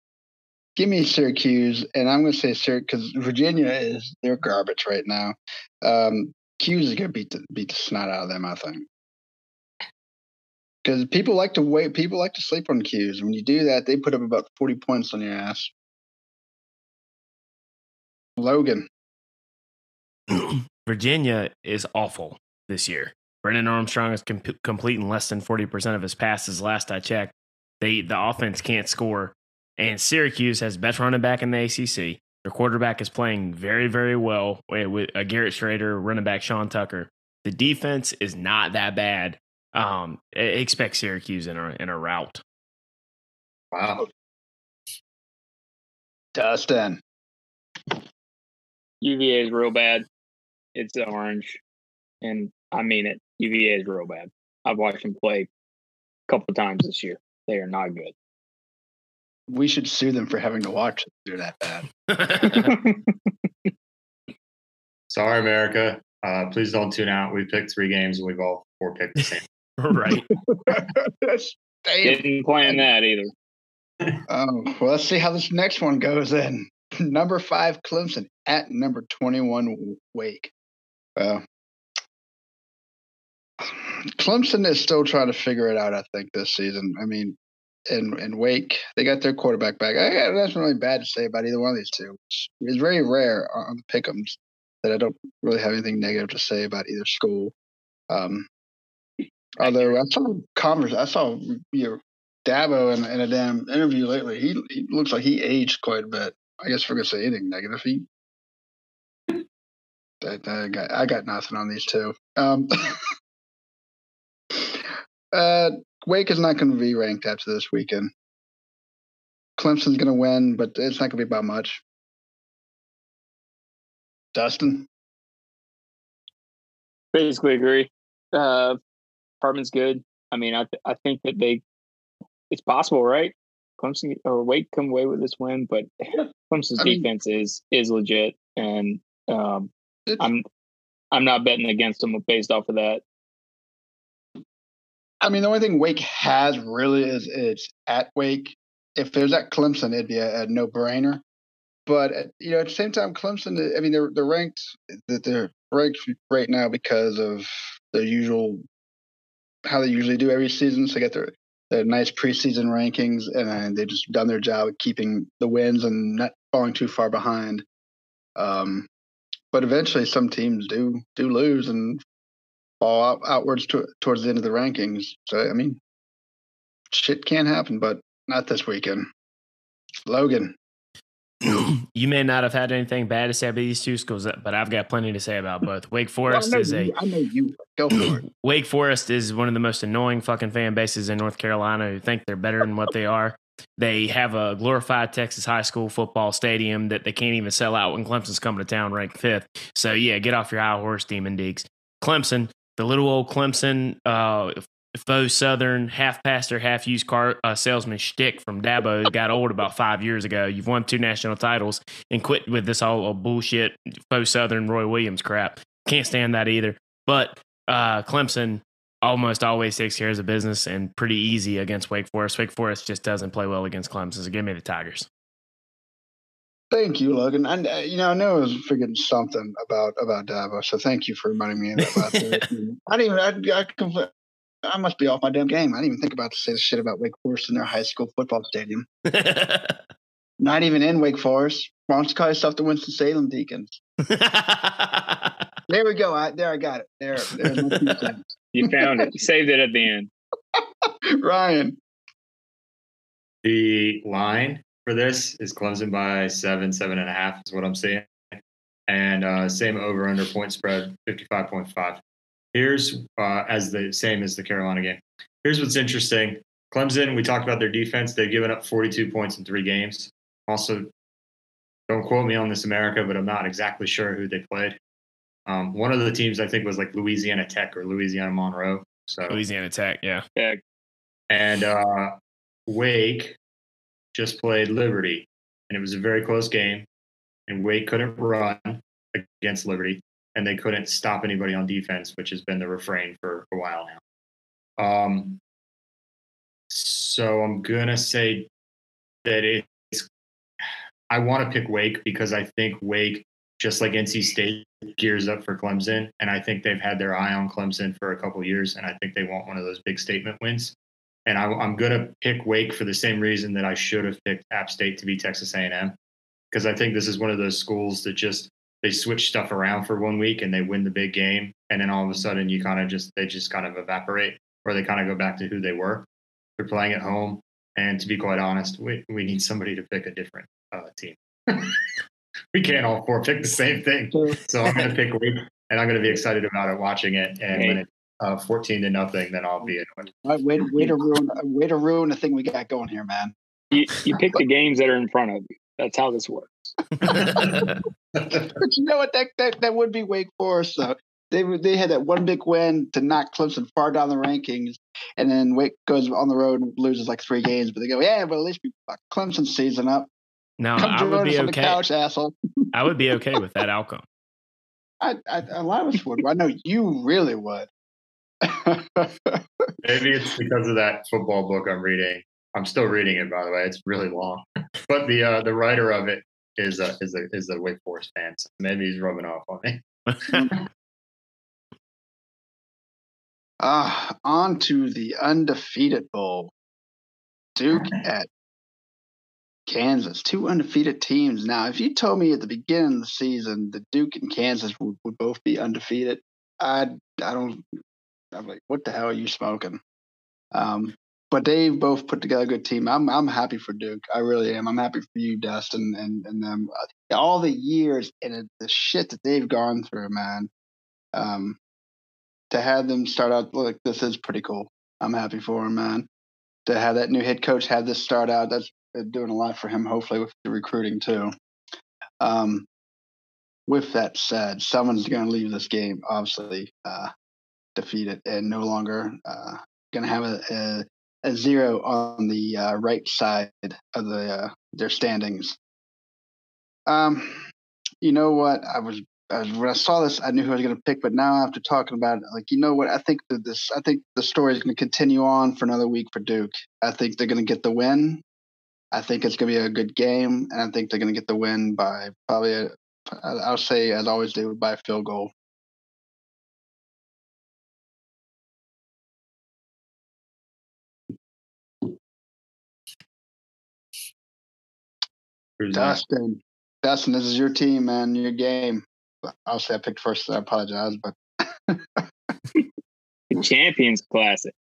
give me Syracuse, and I'm going to say Syracuse because Virginia is they're garbage right now. Um, 'Cuse is going to beat the beat the snot out of them, I think. Because people like to wait, people like to sleep on 'Cuse. When you do that, they put up about forty points on your ass. Logan, <clears throat> Virginia is awful this year. Brennan Armstrong is com- completing less than 40% of his passes last I checked. They the offense can't score. And Syracuse has best running back in the ACC. Their quarterback is playing very, very well with, with uh, Garrett Shrader, running back Sean Tucker. The defense is not that bad. Um, expect Syracuse in a in a rout. Wow. Dustin. UVA is real bad. It's orange, and I mean it. UVA is real bad. I've watched them play a couple of times this year. They are not good. We should sue them for having to watch it. They're that bad. <laughs> <laughs> Sorry, America. Uh, please don't tune out. We picked three games and we've all four picked the same. Right. <laughs> Didn't plan that either. Oh, well, let's see how this next one goes then. <laughs> Number five, Clemson at number 21, Wake. Well, Clemson is still trying to figure it out, I think, this season. I mean, in, in Wake, they got their quarterback back. I got nothing really bad to say about either one of these two. It's, it's very rare on the pick'ems that I don't really have anything negative to say about either school. Um, although I saw converse, I saw you know, Dabo in, in a damn interview lately. He, he looks like he aged quite a bit. I guess we're gonna say anything negative, he. I, I got I got nothing on these two. Um, <laughs> uh, Wake is not going to be ranked after this weekend. Clemson's going to win, but it's not going to be by much. Dustin, Basically agree. Uh, Hartman's good. I mean, I th- I think that they, it's possible, right? Clemson or Wake come away with this win, but Clemson's I mean- defense is is legit, and um, I'm I'm not betting against them based off of that. I mean, the only thing Wake has really is it's at Wake. If there's at Clemson, it'd be a, a no brainer. But uh, you know, at the same time, Clemson. I mean, they're they're ranked that they're ranked right now because of the usual how they usually do every season. So they get their their nice preseason rankings, and then they just done their job keeping the wins and not falling too far behind. Um, but eventually, some teams do do lose and fall out, outwards to, towards the end of the rankings. So I mean, shit can happen, but not this weekend. Logan, <clears throat> you may not have had anything bad to say about these two schools, but I've got plenty to say about both. Wake Forest is a I know you. Go for it. <clears throat> Wake Forest is one of the most annoying fucking fan bases in North Carolina who think they're better than what they are. They have a glorified Texas high school football stadium that they can't even sell out when Clemson's coming to town ranked fifth. So yeah, get off your high horse, Demon Deacs. Clemson, the little old Clemson, uh, faux Southern, half pastor, half used car uh, salesman shtick from Dabo got old about five years ago. You've won two national titles and quit with this all bullshit faux Southern Roy Williams crap. Can't stand that either. But uh, Clemson almost always takes care of the business and pretty easy against Wake Forest. Wake Forest just doesn't play well against Clemson. So give me the Tigers. Thank you, Logan. And uh, you know, I knew I was forgetting something about about Dabo, so thank you for reminding me about that. <laughs> I didn't even. I, I, I must be off my damn game. I didn't even think about to say the shit about Wake Forest in their high school football stadium. <laughs> Not even in Wake Forest. Why don't you call yourself the Winston Salem Deacons? <laughs> There we go. I, there, I got it. There, there's my two cents. <laughs> You found it. You saved it at the end. Ryan. The line for this is Clemson by seven, seven and a half is what I'm seeing. And uh, same over under point spread, 55.5. Here's uh, as the same as the Carolina game. Here's what's interesting. Clemson, we talked about their defense. They've given up 42 points in three games. Also, don't quote me on this, America, but I'm not exactly sure who they played. Um, one of the teams I think was like Louisiana Tech or Louisiana Monroe. So Louisiana Tech, yeah. Yeah, and uh, Wake just played Liberty, and it was a very close game. And Wake couldn't run against Liberty, and they couldn't stop anybody on defense, which has been the refrain for a while now. Um, so I'm gonna say that it's. I want to pick Wake because I think Wake, just like NC State, gears up for Clemson, and I think they've had their eye on Clemson for a couple years, and I think they want one of those big statement wins and I, I'm to pick Wake for the same reason that I should have picked App State to beat Texas A&M, because I think this is one of those schools that just they switch stuff around for one week and they win the big game, and then all of a sudden you kind of just they just kind of evaporate or they kind of go back to who they were. They're playing at home, and to be quite honest, we we need somebody to pick a different uh, team. <laughs> we can't all four pick the same thing, so I'm going to pick Wake, and I'm going to be excited about it watching it, and when Hey. it's uh, 14 to nothing, then I'll be annoyed. All right, way, way to ruin, way to ruin the thing we got going here, man. you, you pick the games that are in front of you. That's how this works. <laughs> But you know what? That that, that would be Wake Forest. So they they had that one big win to knock Clemson far down the rankings, and then Wake goes on the road and loses like three games. But they go, yeah, but at least we fucked Clemson season up. No, Come I join would us be on the okay. couch, asshole. <laughs> I would be okay with that outcome. <laughs> I, I, a lot of us would. I know you really would. Maybe it's because of that football book I'm reading. I'm still reading it, by the way. It's really long, but the uh, the writer of it is a is a is a Wake Forest fan. So maybe he's rubbing off on me. <laughs> Ah, on to the undefeated bowl. Duke at Kansas, two undefeated teams. Now, if you told me at the beginning of the season that Duke and Kansas would, would both be undefeated, I I don't. I'm like, what the hell are you smoking? Um, but they've both put together a good team. I'm I'm happy for Duke. I really am. I'm happy for you, Dustin, and and them. All the years and the shit that they've gone through, man. Um, to have them start out like this is pretty cool. I'm happy for him, man. To have that new head coach have this start out, that's doing a lot for him. Hopefully with the recruiting too. Um, with that said, someone's going to leave this game obviously uh, defeated and no longer uh, going to have a, a, a zero on the uh, right side of the uh, their standings. Um, you know what? I was, I was when I saw this, I knew who I was going to pick, but now after talking about it, like you know what? I think that this, I think the story is going to continue on for another week for Duke. I think they're going to get the win. I think it's going to be a good game, and I think they're going to get the win by probably I'll say as always they would by a field goal. Who's that? Dustin, Dustin, this is your team, man. Your game. I'll say I picked first. So I apologize, but The <laughs> Champions Classic.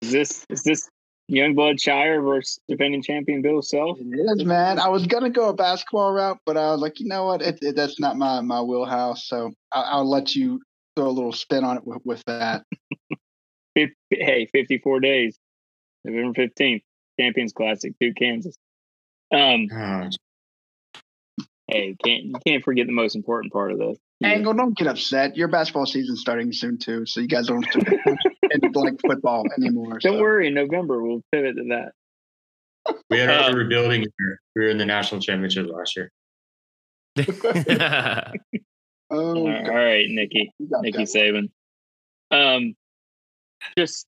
Is this is this Youngblood Scheyer versus defending champion Bill Self? it is, man. I was gonna go a basketball route, but I was like, you know what? It, it, that's not my my wheelhouse. So I'll, I'll let you throw a little spin on it with, with that. <laughs> Hey, 54 days. November 15th. Champions Classic, Duke, Kansas. Um, Oh, hey, can't you can't forget the most important part of this. Angle, don't get upset. Your basketball season's starting soon too, so you guys don't have to <laughs> like football anymore. Don't so. worry, in November we'll pivot to that. we had our Um, rebuilding year. We were in the national championship last year. <laughs> Oh, All right, all right, Nikki. Nikki that. Saban. Um, just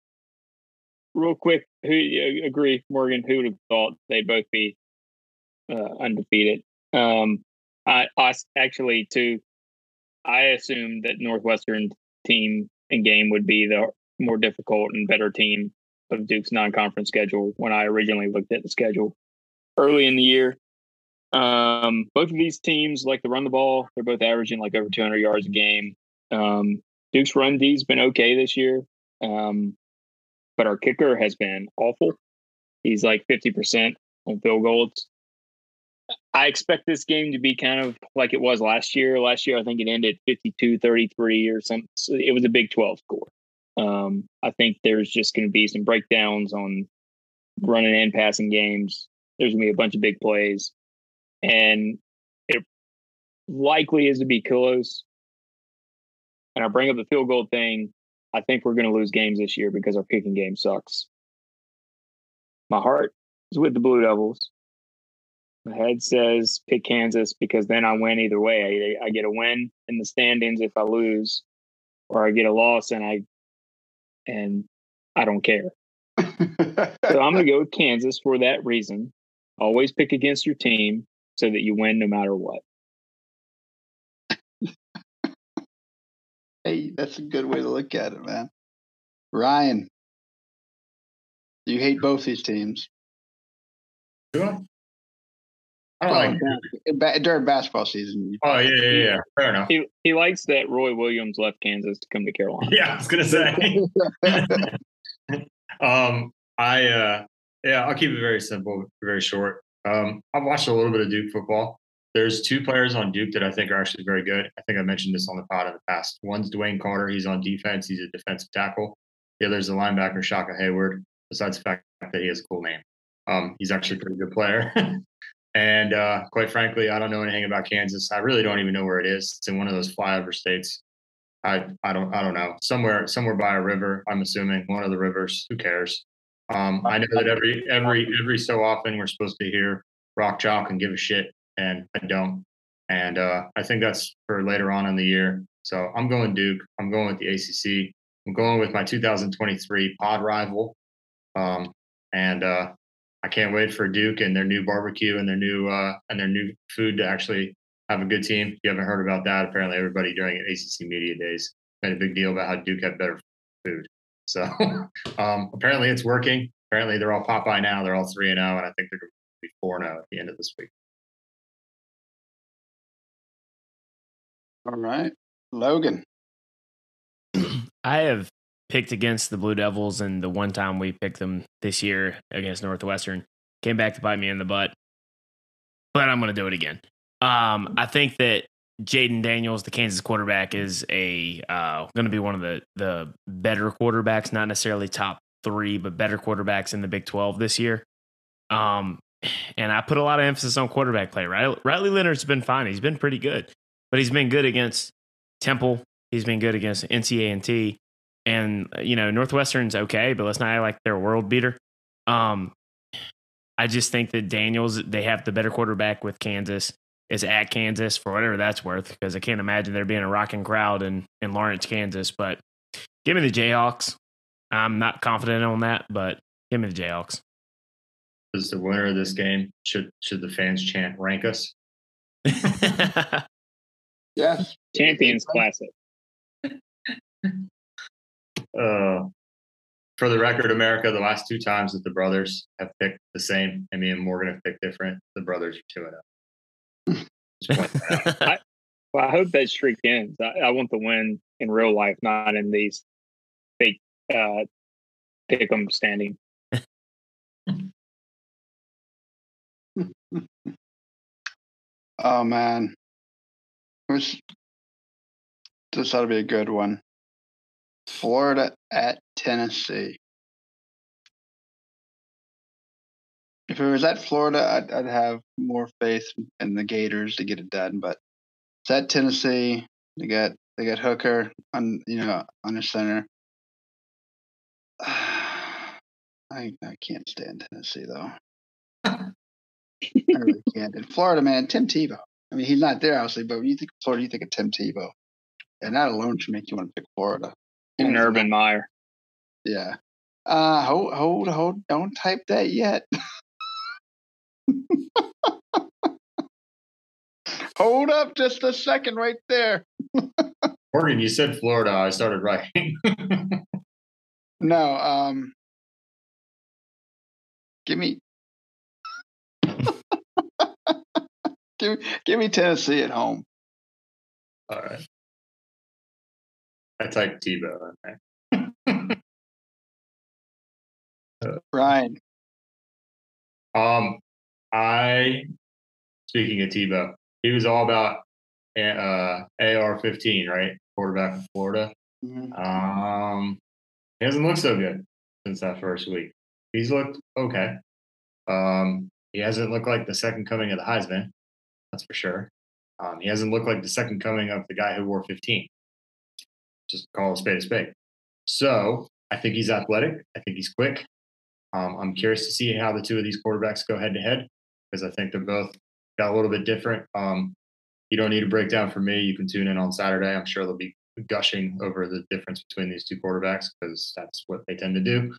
real quick, who you agree, Morgan? Who would have thought they'd both be uh, undefeated? Um, I, I actually too. I assumed that Northwestern team and game would be the more difficult and better team of Duke's non-conference schedule when I originally looked at the schedule early in the year. Um, both of these teams like to run the ball. They're both averaging like over 200 yards a game. Um, Duke's run D's been okay this year, um, but our kicker has been awful. He's like 50% on field goals. I expect this game to be kind of like it was last year. Last year, I think it ended 52 33 or something. So it was a Big 12 score. Um, I think there's just going to be some breakdowns on running and passing games. There's going to be a bunch of big plays. And it likely is to be close. And I bring up the field goal thing. I think we're going to lose games this year because our kicking game sucks. My heart is with the Blue Devils. My head says pick Kansas because then I win either way. I, I get a win in the standings if I lose, or I get a loss and I and I don't care. <laughs> So I'm going to go with Kansas for that reason. Always pick against your team so that you win no matter what. hey, that's a good way to look at it, man. Ryan, you hate both these teams. Do I? I don't Well, like. in during basketball season. Oh yeah, yeah, yeah. Fair enough. He he likes that Roy Williams left Kansas to come to Carolina. Yeah, I was gonna say. <laughs> um, I uh, yeah, I'll keep it very simple, very short. Um, I've watched a little bit of Duke football. There's two players on Duke that I think are actually very good. I think I mentioned this on the pod in the past. One's DeWayne Carter. He's on defense. He's a defensive tackle. The other's the linebacker Shaka Heyward. Besides the fact that he has a cool name, um, he's actually a pretty good player. <laughs> and uh, quite frankly, I don't know anything about Kansas. I really don't even know where it is. It's in one of those flyover states. I I don't I don't know somewhere somewhere by a river. I'm assuming one of the rivers. Who cares? Um, I know that every every every so often we're supposed to hear rock chalk and give a shit, and I don't. And uh, I think that's for later on in the year. So I'm going Duke. I'm going with the ACC. I'm going with my 2023 pod rival. Um, and uh, I can't wait for Duke and their new barbecue and their new uh, and their new food to actually have a good team. If you haven't heard about that, apparently everybody during ACC media days made a big deal about how Duke had better food. So <laughs> um, apparently it's working. Apparently they're all Popeye now. They're all three and zero, and I think they're going to be four four zero at the end of this week. All right, Logan. <clears throat> I have picked against the Blue Devils, and the one time we picked them this year against Northwestern came back to bite me in the butt. But I'm going to do it again. Um, I think that Jaden Daniels, the Kansas quarterback, is a uh, going to be one of the the better quarterbacks, not necessarily top three, but better quarterbacks in the Big Twelve this year. Um, and I put a lot of emphasis on quarterback play. Right, Riley Leonard's been fine; he's been pretty good, but he's been good against Temple. He's been good against NC and T, and you know Northwestern's okay, but let's not act like they're a world beater. Um, I just think that Daniels they have the better quarterback with Kansas is at Kansas for whatever that's worth because I can't imagine there being a rocking crowd in in Lawrence, Kansas. But give me the Jayhawks. I'm not confident on that, but give me the Jayhawks. Is the winner of this game should should the fans chant rank us? <laughs> yeah, Champions Classic. <laughs> Uh, for the record, America, the last two times that the brothers have picked the same, and me and Morgan have picked different, the brothers are two and zero. Just point that out. <laughs> Well, I hope that streak ends. I, I want the win in real life, not in these fake uh, pick 'em standing. <laughs> Oh man, Who's, this ought to be a good one. Florida at Tennessee. If it was at Florida, I'd, I'd have more faith in the Gators to get it done. But it's at Tennessee. They got they got Hooker on you know on the center. <sighs> I I can't stand Tennessee though. I really can't. In Florida, man, Tim Tebow. I mean, he's not there obviously, but when you think of Florida, you think of Tim Tebow, and that alone should make you want to pick Florida. Even And Urban Meyer. yeah. Uh, hold, hold, hold. Don't type that yet. <laughs> hold up just a second right there. <laughs> Morgan, you said Florida. I started writing. <laughs> No, um, give me, give, give me Tennessee at home. All right. I typed Tebow in there. Ryan, Um, I speaking of Tebow, he was all about uh, AR-15, right? Quarterback from Florida. Mhm. Um, he hasn't looked so good since that first week. He's looked okay. Um, he hasn't looked like the second coming of the Heisman, that's for sure. Um, he hasn't looked like the second coming of the guy who wore 15. Just call a spade a spade. So I think he's athletic. I think he's quick. Um, I'm curious to see how the two of these quarterbacks go head to head because I think they're both got a little bit different. Um, you don't need a breakdown for me. You can tune in on Saturday. I'm sure they'll be gushing over the difference between these two quarterbacks because that's what they tend to do,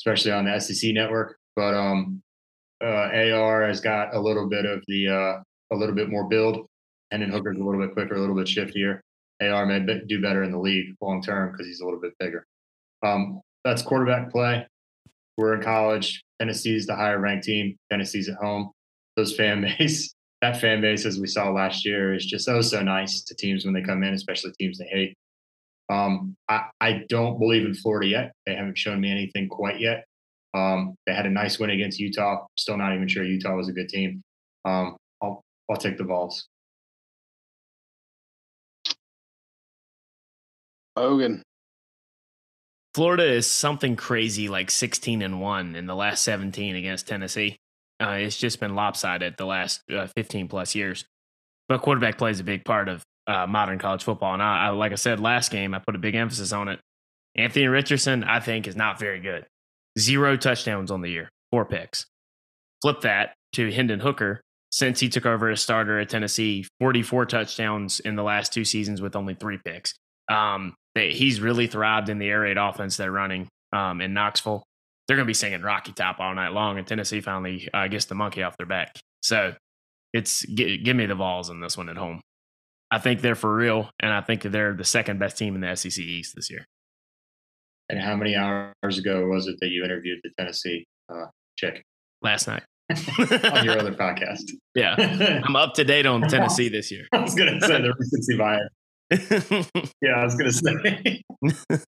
especially on the SEC network. But um, uh, AR has got a little bit of the uh, a little bit more build. Hendon Hooker's a little bit quicker, a little bit shiftier. AR may be- do better in the league long term because he's a little bit bigger. Um, that's quarterback play. We're in college. Tennessee's the higher ranked team. Tennessee's at home. Those fan <laughs> base, that fan base, as we saw last year, is just oh so nice to teams when they come in, especially teams they hate. Um, I, I don't believe in Florida yet. They haven't shown me anything quite yet. Um, they had a nice win against Utah. Still not even sure Utah was a good team. Um, I'll I'll take the Vols. Logan. Florida is something crazy like 16 and 1 in the last 17 against Tennessee. Uh, it's just been lopsided the last uh, 15 plus years. But quarterback plays a big part of uh, modern college football. And I, I, like I said last game, I put a big emphasis on it. Anthony Richardson, I think, is not very good. Zero touchdowns on the year, four picks. Flip that to Hendon Hooker. Since he took over as starter at Tennessee, 44 touchdowns in the last two seasons with only three picks. Um, they, he's really thrived in the air raid offense they're running um, in Knoxville. They're going to be singing Rocky Top all night long, and Tennessee finally uh, gets the monkey off their back. So it's give, give me the Vols in this one at home. I think they're for real, and I think they're the second best team in the SEC East this year. And how many hours ago was it that you interviewed the Tennessee uh, chick? Last night. <laughs> on your other podcast. Yeah. <laughs> I'm up to date on Tennessee this year. <laughs> I was going to say the recency bias. Yeah, I was going to say. <laughs>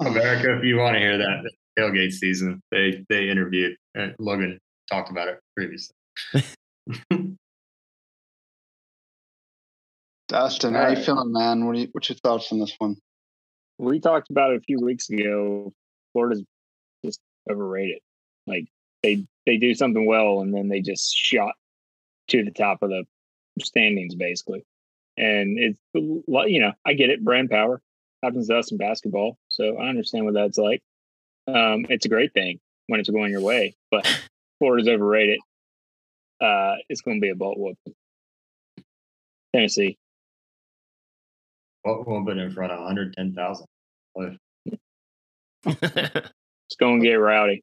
America, if you want to hear that, tailgate season, they they interviewed, uh, Logan talked about it previously. <laughs> Dustin, how are you feeling, man? What you, what's your thoughts on this one? We talked about it a few weeks ago. Florida's just overrated. Like they they do something well and then they just shot to the top of the standings basically. And it's you know I get it, brand power happens to us in basketball, so I understand what that's like. Um, it's a great thing when it's going your way, but Florida's overrated. Uh, it's going to be a bolt whoop. Tennessee. What will been in front of 110,000? <laughs> it's going to get rowdy.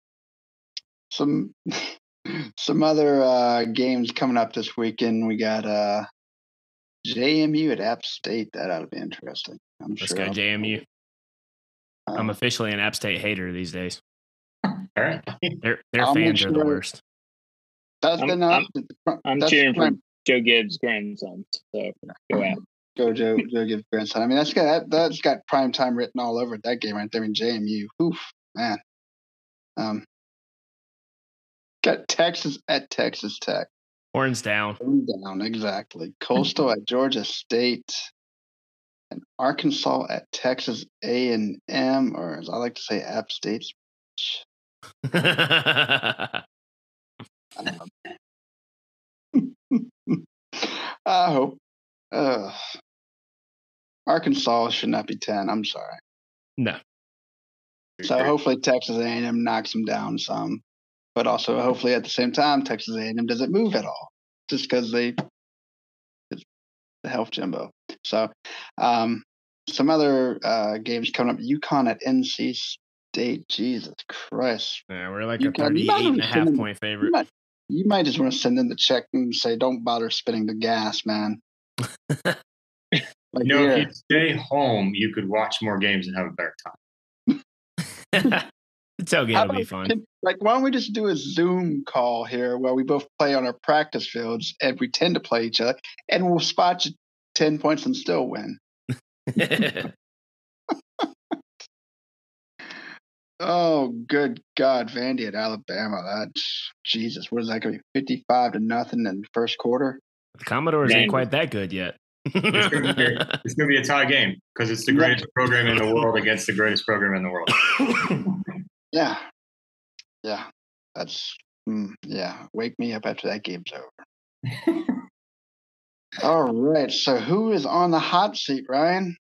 Some <clears throat> some other uh, games coming up this weekend. We got uh, JMU at App State. That ought to be interesting. I'm Let's sure go I'll, JMU. Um, I'm officially an App State hater these days. Their their fans sure. are the worst. That's I'm, been I'm, I'm that's cheering for Joe Gibbs' grandson. So go out. Go Joe Joe Gibbs' grandson. I mean, that's got that, that's got prime time written all over that game right there in JMU. Oof, man. Um, got Texas at Texas Tech. Horns down. Horns down, exactly. Coastal at Georgia State and Arkansas at Texas A and M, or as I like to say, App State. <laughs> <laughs> I hope. Uh, Arkansas should not be ten. I'm sorry. No. So hopefully Texas A&M knocks them down some, but also hopefully at the same time Texas A&M doesn't move at all, just because they the health jumbo. So, um, some other uh, games coming up. UConn at NC State. Jesus Christ. Yeah, we're like UConn, a 38 and a half in, point favorite. You might, you might, just want to send in the check and say, don't bother spinning the gas, man. <laughs> like, you know, if you stay home, you could watch more games and have a better time. <laughs> <laughs> the tailgate will be fun. Can, like, why don't we just do a Zoom call here where we both play on our practice fields and pretend to play each other, and we'll spot you 10 points and still win? <laughs> <laughs> oh, good God, Vandy at Alabama. That's Jesus. What is that going to be? 55 to nothing in the first quarter? The Commodores ain't quite that good yet. it's going <laughs> to be a tie game because it's the greatest program in the world against the greatest program in the world. Yeah. Yeah. That's, mm, yeah. Wake me up after that game's over. <laughs> All right. So who is on the hot seat, Ryan?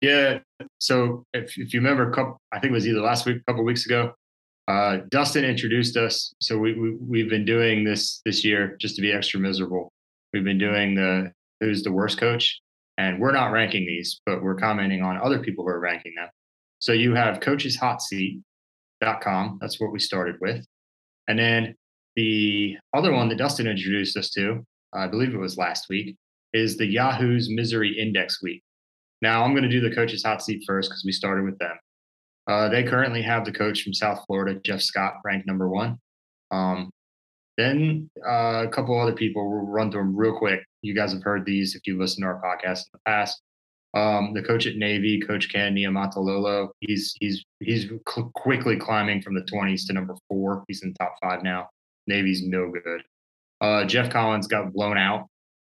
Yeah. So if, if you remember, couple, I think it was either last week, a couple weeks ago, uh, Dustin introduced us. So we, we we've been doing this this year just to be extra miserable. We've been doing the who's the worst coach, and we're not ranking these, but we're commenting on other people who are ranking them. So you have coacheshotseat.com. That's what we started with, and then the other one that Dustin introduced us to, I believe it was last week, is the Yahoo's Misery Index Week. Now I'm going to do the coach's hot seat first because we started with them. Uh, they currently have the coach from South Florida, Jeff Scott, ranked number one. Um, then uh, a couple other people. We'll run through them real quick. You guys have heard these if you listen to our podcast in the past. Um, the coach at Navy, Coach Ken Niumatalolo, he's he's he's cl- quickly climbing from the 20s to number four. He's in top five now. Navy's no good. Uh, Geoff Collins got blown out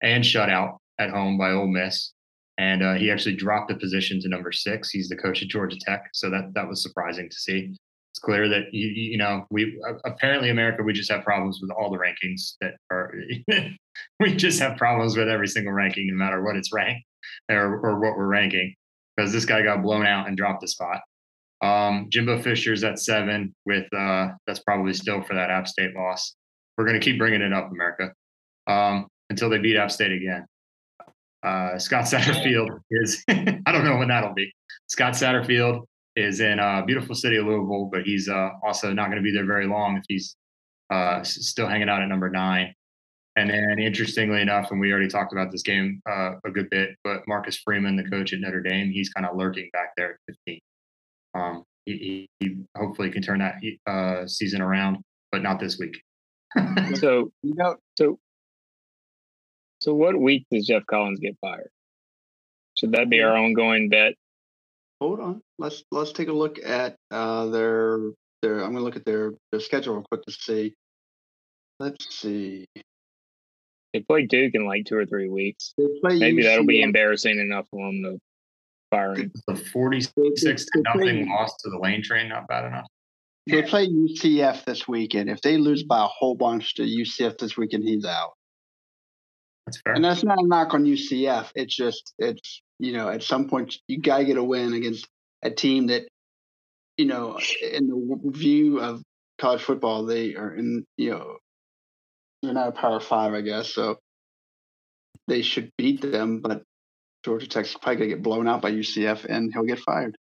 and shut out at home by Ole Miss and uh, he actually dropped a position to number six. He's the coach at Georgia Tech, so that that was surprising to see. It's clear that you you know we apparently America we just have problems with all the rankings that are <laughs> we just have problems with every single ranking no matter what it's ranked or, or what we're ranking because this guy got blown out and dropped a spot. Um, Jimbo Fisher's at seven with uh, that's probably still for that App State loss. We're going to keep bringing it up, America, um, until they beat App State again. Uh, Scott Satterfield is <laughs> I don't know when that'll be. Scott Satterfield is in a beautiful city of Louisville, but he's uh, also not going to be there very long if he's uh, still hanging out at number nine. And then, interestingly enough, and we already talked about this game uh, a good bit, but Marcus Freeman, the coach at Notre Dame, he's kind of lurking back there at 15. Um, he, he, hopefully can turn that uh, season around, but not this week. <laughs> so you know, so so what week does Geoff Collins get fired? Should that be our ongoing bet? Hold on. Let's let's take a look at uh, their their. I'm going to look at their their schedule real quick to see. Let's see. They play Duke in like two or three weeks. Maybe UCF. that'll be embarrassing enough for them to fire him. The 46 to nothing loss to the lane train, not bad enough. They play UCF this weekend. If they lose by a whole bunch to UCF this weekend, he's out. That's fair. And that's not a knock on UCF. It's just it's you know at some point you gotta get a win against a team that you know in the view of college football they are in you know they're not a power five I guess so they should beat them but Georgia Tech's probably gonna get blown out by UCF and he'll get fired.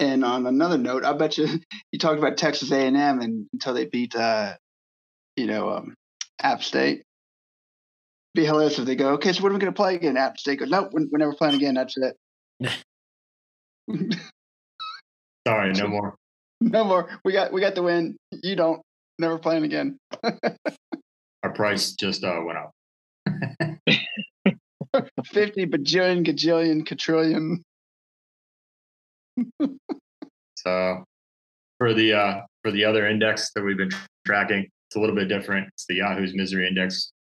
And on another note, I bet you <laughs> you talked about Texas A&M and until they beat uh, you know um, App State. Be hilarious if they go, okay, so what are we going to play again? App State goes, nope, we're, we're never playing again. That's it. <laughs> Sorry, no <laughs> more. No more. We got we got the win. You don't. Never playing again. <laughs> Our price just uh, went up. Fifty bajillion, gajillion, quadrillion. so, for the uh, for the other index that we've been tracking, it's a little bit different. It's the Yahoo's Misery Index.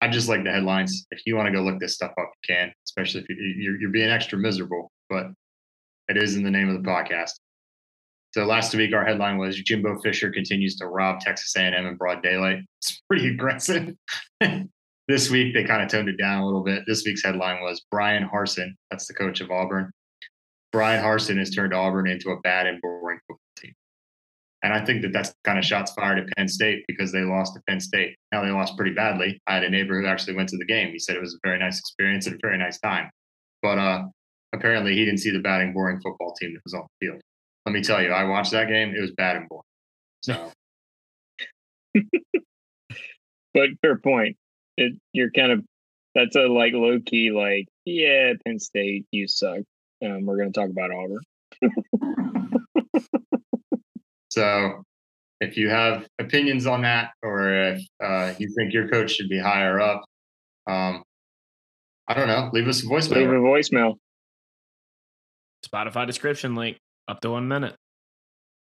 I just like the headlines. If you want to go look this stuff up, you can, especially if you're, you're being extra miserable, but it is in the name of the podcast. So last week, our headline was Jimbo Fisher continues to rob Texas A&M in broad daylight. It's pretty aggressive. <laughs> this week, they kind of toned it down a little bit. This week's headline was Bryan Harsin, that's the coach of Auburn. Bryan Harsin has turned Auburn into a bad and boring. And I think that that's kind of shots fired at Penn State because they lost to Penn State. Now they lost pretty badly. I had a neighbor who actually went to the game. He said it was a very nice experience and a very nice time. But uh, apparently he didn't see the batting, boring football team that was on the field. Let me tell you, I watched that game. It was bad and boring. So. <laughs> but fair point. It, you're kind of that's a like low key like yeah Penn State you suck. Um, we're going to talk about Auburn. <laughs> So if you have opinions on that, or if uh, you think your coach should be higher up, um, I don't know. Leave us a voicemail. Leave a voicemail. Spotify description link up to one minute.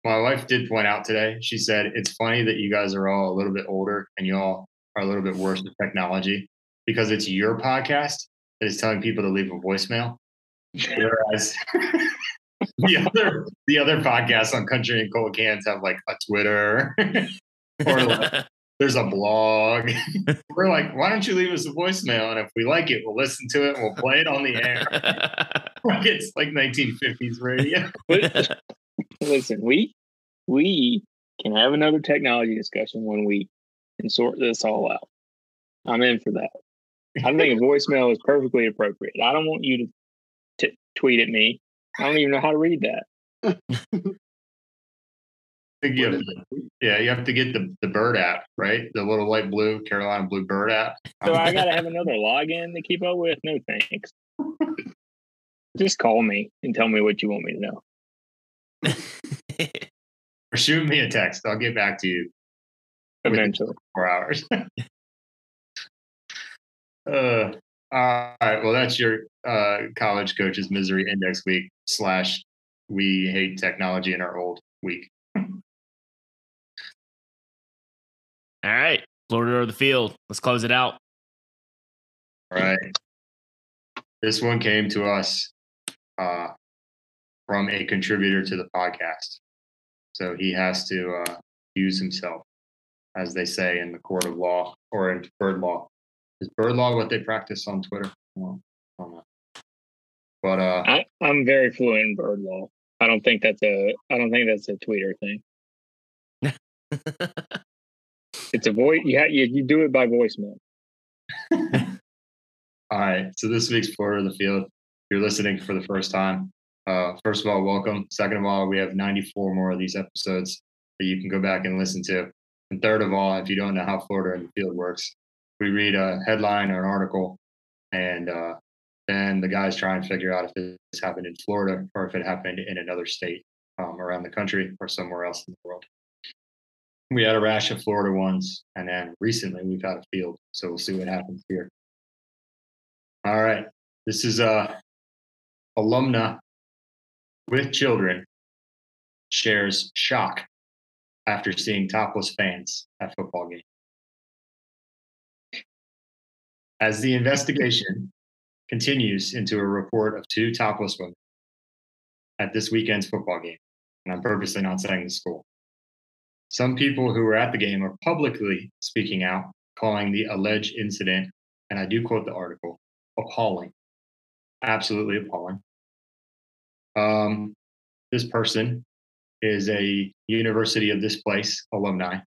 My wife did point out today. She said it's funny that you guys are all a little bit older and you all are a little bit worse with technology because it's your podcast that is telling people to leave a voicemail. <laughs> Whereas <laughs> <laughs> the other the other podcasts on country and cold cans have like a Twitter <laughs> or like, <laughs> there's a blog. We're like, why don't you leave us a voicemail? And if we like it, we'll listen to it and we'll play it on the air. like it's like 1950s radio. Listen, we we can have another technology discussion one week and sort this all out. I'm in for that. I think a voicemail is perfectly appropriate. I don't want you to t- tweet at me I don't even know how to read that. <laughs> You to, yeah, you have to get the, the bird app, right? The little light blue Carolina blue bird app. So I gotta have <laughs> another login to keep up with. No thanks. Just call me and tell me what you want me to know. <laughs> or shoot me a text. I'll get back to you. Eventually. Four hours. uh, all right. Well, that's your uh, college coaches misery index week slash we hate technology in our old week. All right. Florida or the field. Let's close it out. All right. This one came to us uh, from a contributor to the podcast. So he has to uh, use himself, as they say in the court of law or in bird law. Is bird law what they practice on Twitter? Well, I don't know. But uh, I, I'm very fluent in bird law. I don't think that's a I don't think that's a tweeter thing. <laughs> It's a voice. You, ha- you you do it by voicemail. <laughs> All right. So this week's Florida of the Field. If you're listening for the first time, uh, first of all, welcome. Second of all, we have 94 more of these episodes that you can go back and listen to. And third of all, if you don't know how Florida in the Field works, we read a headline or an article, and uh, then the guys try and figure out if this happened in Florida or if it happened in another state um, around the country or somewhere else in the world. We had a rash of Florida ones, and then recently we've had a field. So we'll see what happens here. All right. This is uh alumna with children shares shock after seeing topless fans at football game. As the investigation continues into a report of two topless women at this weekend's football game, and I'm purposely not saying the school. Some people who were at the game are publicly speaking out, calling the alleged incident, and I do quote the article, appalling. Absolutely appalling. Um, this person is a University of this place alumni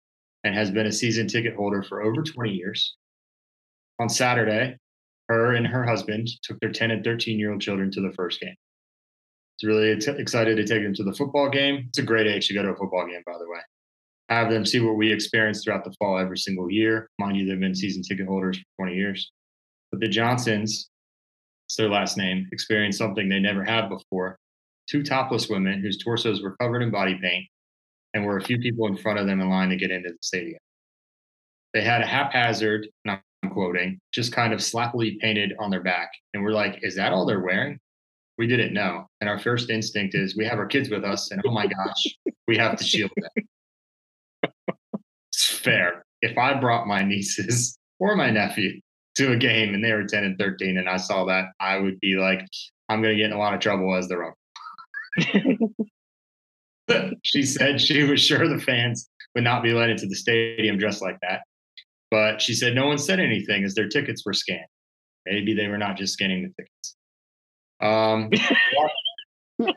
and has been a season ticket holder for over 20 years. On Saturday, her and her husband took their 10 and 13 year old children to the first game. It's really t- excited to take them to the football game. It's a great age to go to a football game, by the way. Have them see what we experience throughout the fall every single year. Mind you, they've been season ticket holders for 20 years. But the Johnsons, it's their last name, experienced something they never had before. Two topless women whose torsos were covered in body paint and were a few people in front of them in line to get into the stadium. They had a haphazard, and quoting, just kind of slappily painted on their back. And we're like, is that all they're wearing? We didn't know. And our first instinct is we have our kids with us, and oh my gosh, we have to shield them. It's fair. If I brought my nieces or my nephew to a game and they were 10 and 13 and I saw that, I would be like, I'm going to get in a lot of trouble as their uncle. <laughs> she said she was sure the fans would not be let into the stadium dressed like that. But she said no one said anything as their tickets were scanned. Maybe they were not just scanning the tickets. Um, <laughs>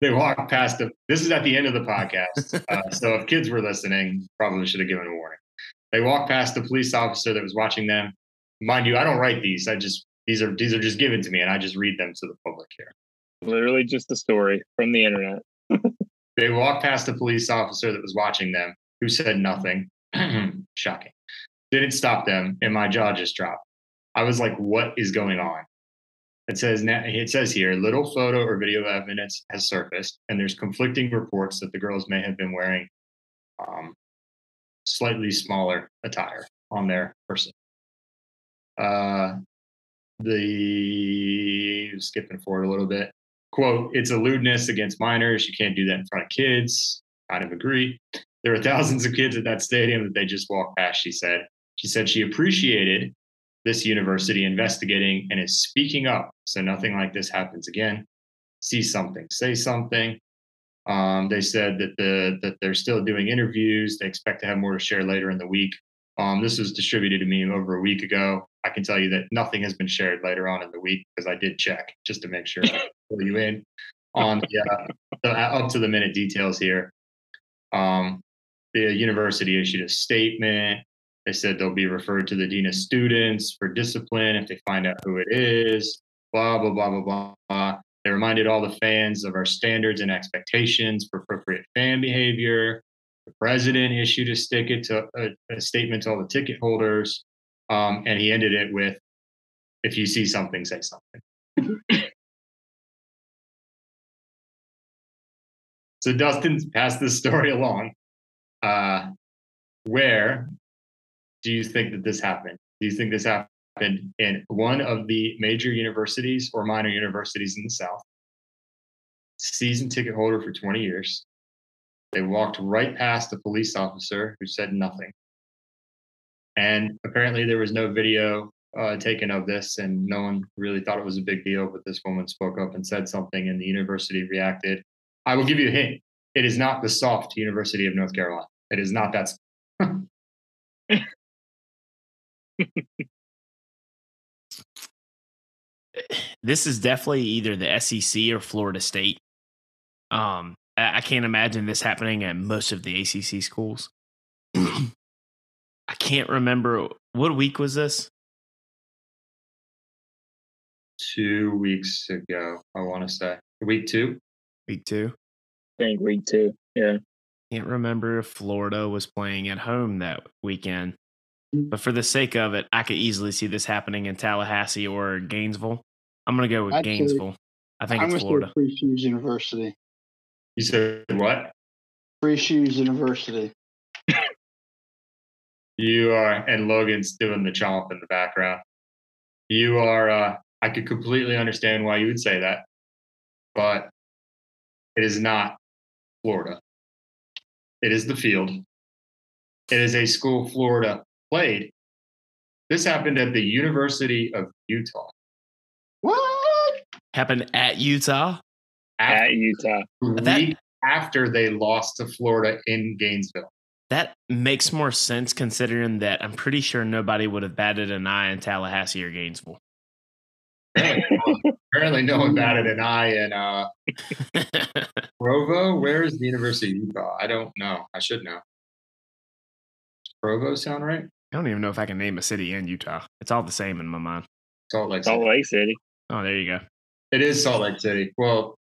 they walked past the. This is at the end of the podcast, uh, so if kids were listening, probably should have given a warning. They walked past the police officer that was watching them. Mind you, I don't write these. I just these are these are just given to me, and I just read them to the public here. Literally just a story from the internet. They walked past the police officer that was watching them, who said nothing. <clears throat> Shocking. Didn't stop them, and my jaw just dropped. I was like, "What is going on?" It says it says here, little photo or video evidence has surfaced, and there's conflicting reports that the girls may have been wearing um, slightly smaller attire on their person. Uh, the skipping forward a little bit quote, it's a lewdness against minors. You can't do that in front of kids. Kind of agree. There were thousands of kids at that stadium that they just walked past, she said. She said she appreciated this university investigating and is speaking up so nothing like this happens again. See something, say something. Um, they said that the that they're still doing interviews. They expect to have more to share later in the week. Um, this was distributed to me over a week ago. I can tell you that nothing has been shared later on in the week because I did check just to make sure I <laughs> fill you in on the, uh, the up to the minute details here. Um, the university issued a statement. They said they'll be referred to the dean of students for discipline if they find out who it is. Blah blah blah blah blah. They reminded all the fans of our standards and expectations for appropriate fan behavior. The president issued a, to, a, a statement to all the ticket holders, um, and he ended it with, "If you see something, say something." <laughs> so Dustin passed this story along. Uh, where do you think that this happened? Do you think this happened in one of the major universities or minor universities in the South? Season ticket holder for 20 years. They walked right past a police officer who said nothing. And apparently, there was no video uh, taken of this, and no one really thought it was a big deal. But this woman spoke up and said something, and the university reacted. I will give you a hint. It is not the soft University of North Carolina. It is not that. <laughs> this is definitely either the SEC or Florida State. Um, I, I can't imagine this happening at most of the ACC schools. <clears throat> I can't remember what week was this. Two weeks ago, I want to say week two. Week two. I think week two. Yeah. Can't remember if Florida was playing at home that weekend. But for the sake of it, I could easily see this happening in Tallahassee or Gainesville. I'm gonna go with I'd say- Gainesville. I think I'm it's Florida. Free Shoes University. You said what? Free Shoes University. You are, and Logan's doing the chomp in the background. You are, uh, I could completely understand why you would say that, but it is not Florida. It is the field. It is a school Florida played. This happened at the University of Utah. What? Happened at Utah. At Utah. a That- after they lost to Florida in Gainesville. That makes more sense considering that I'm pretty sure nobody would have batted an eye in Tallahassee or Gainesville. Apparently, no one batted an eye in uh, <laughs> Provo. Where is the University of Utah? I don't know. I should know. Provo sound right? I don't even know if I can name a city in Utah. It's all the same in my mind. Salt Lake Salt City. Lake City. Oh, there you go. It is Salt Lake City. Well,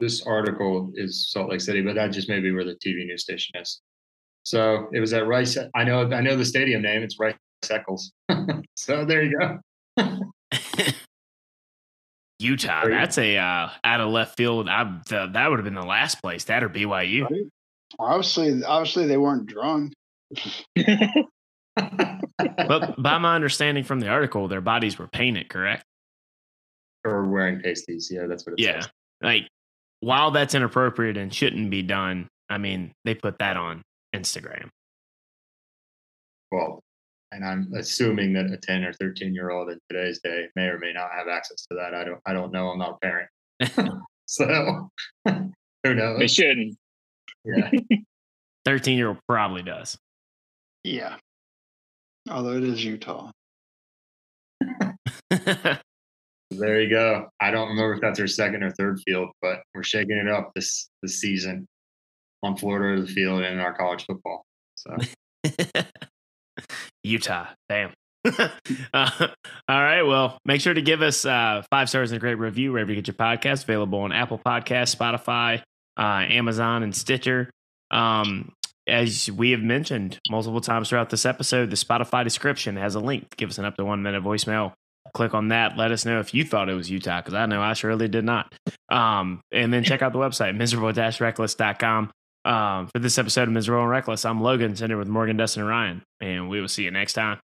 this article is Salt Lake City, but that just may be where the TV news station is. So it was at Rice. I know. I know the stadium name. It's Rice Eccles. <laughs> so there you go. <laughs> Utah. Are That's a uh, out of left field. I, the, that would have been the last place. That or BYU. Right? Obviously, obviously they weren't drunk. <laughs> But by my understanding from the article, their bodies were painted. Correct. or wearing pasties. Yeah, that's what it Yeah. says. Like while that's inappropriate and shouldn't be done, I mean they put that on Instagram. Well, and I'm assuming that a 10 or 13 year old in today's day may or may not have access to that. I don't. I don't know. I'm not a parent. <laughs> <laughs> so <laughs> who knows? they shouldn't. Yeah. Thirteen year old probably does. Yeah. Although it is Utah. There you go. I don't remember if that's our second or third field, but we're shaking it up this this season on Florida the field and in our college football. So Utah. Damn. <laughs> uh, all right. Well, make sure to give us uh, five stars and a great review wherever you get your podcast. Available on Apple Podcasts, Spotify, uh, Amazon, and Stitcher. Um, as we have mentioned multiple times throughout this episode, the Spotify description has a link. Give us an up to one minute voicemail. Click on that. Let us know if you thought it was Utah, because I know I surely did not. Um, and then check out the website, miserable-reckless.com. Um, for this episode of Miserable and Reckless, I'm Logan, sitting with Morgan, Dustin, and Ryan, and we will see you next time.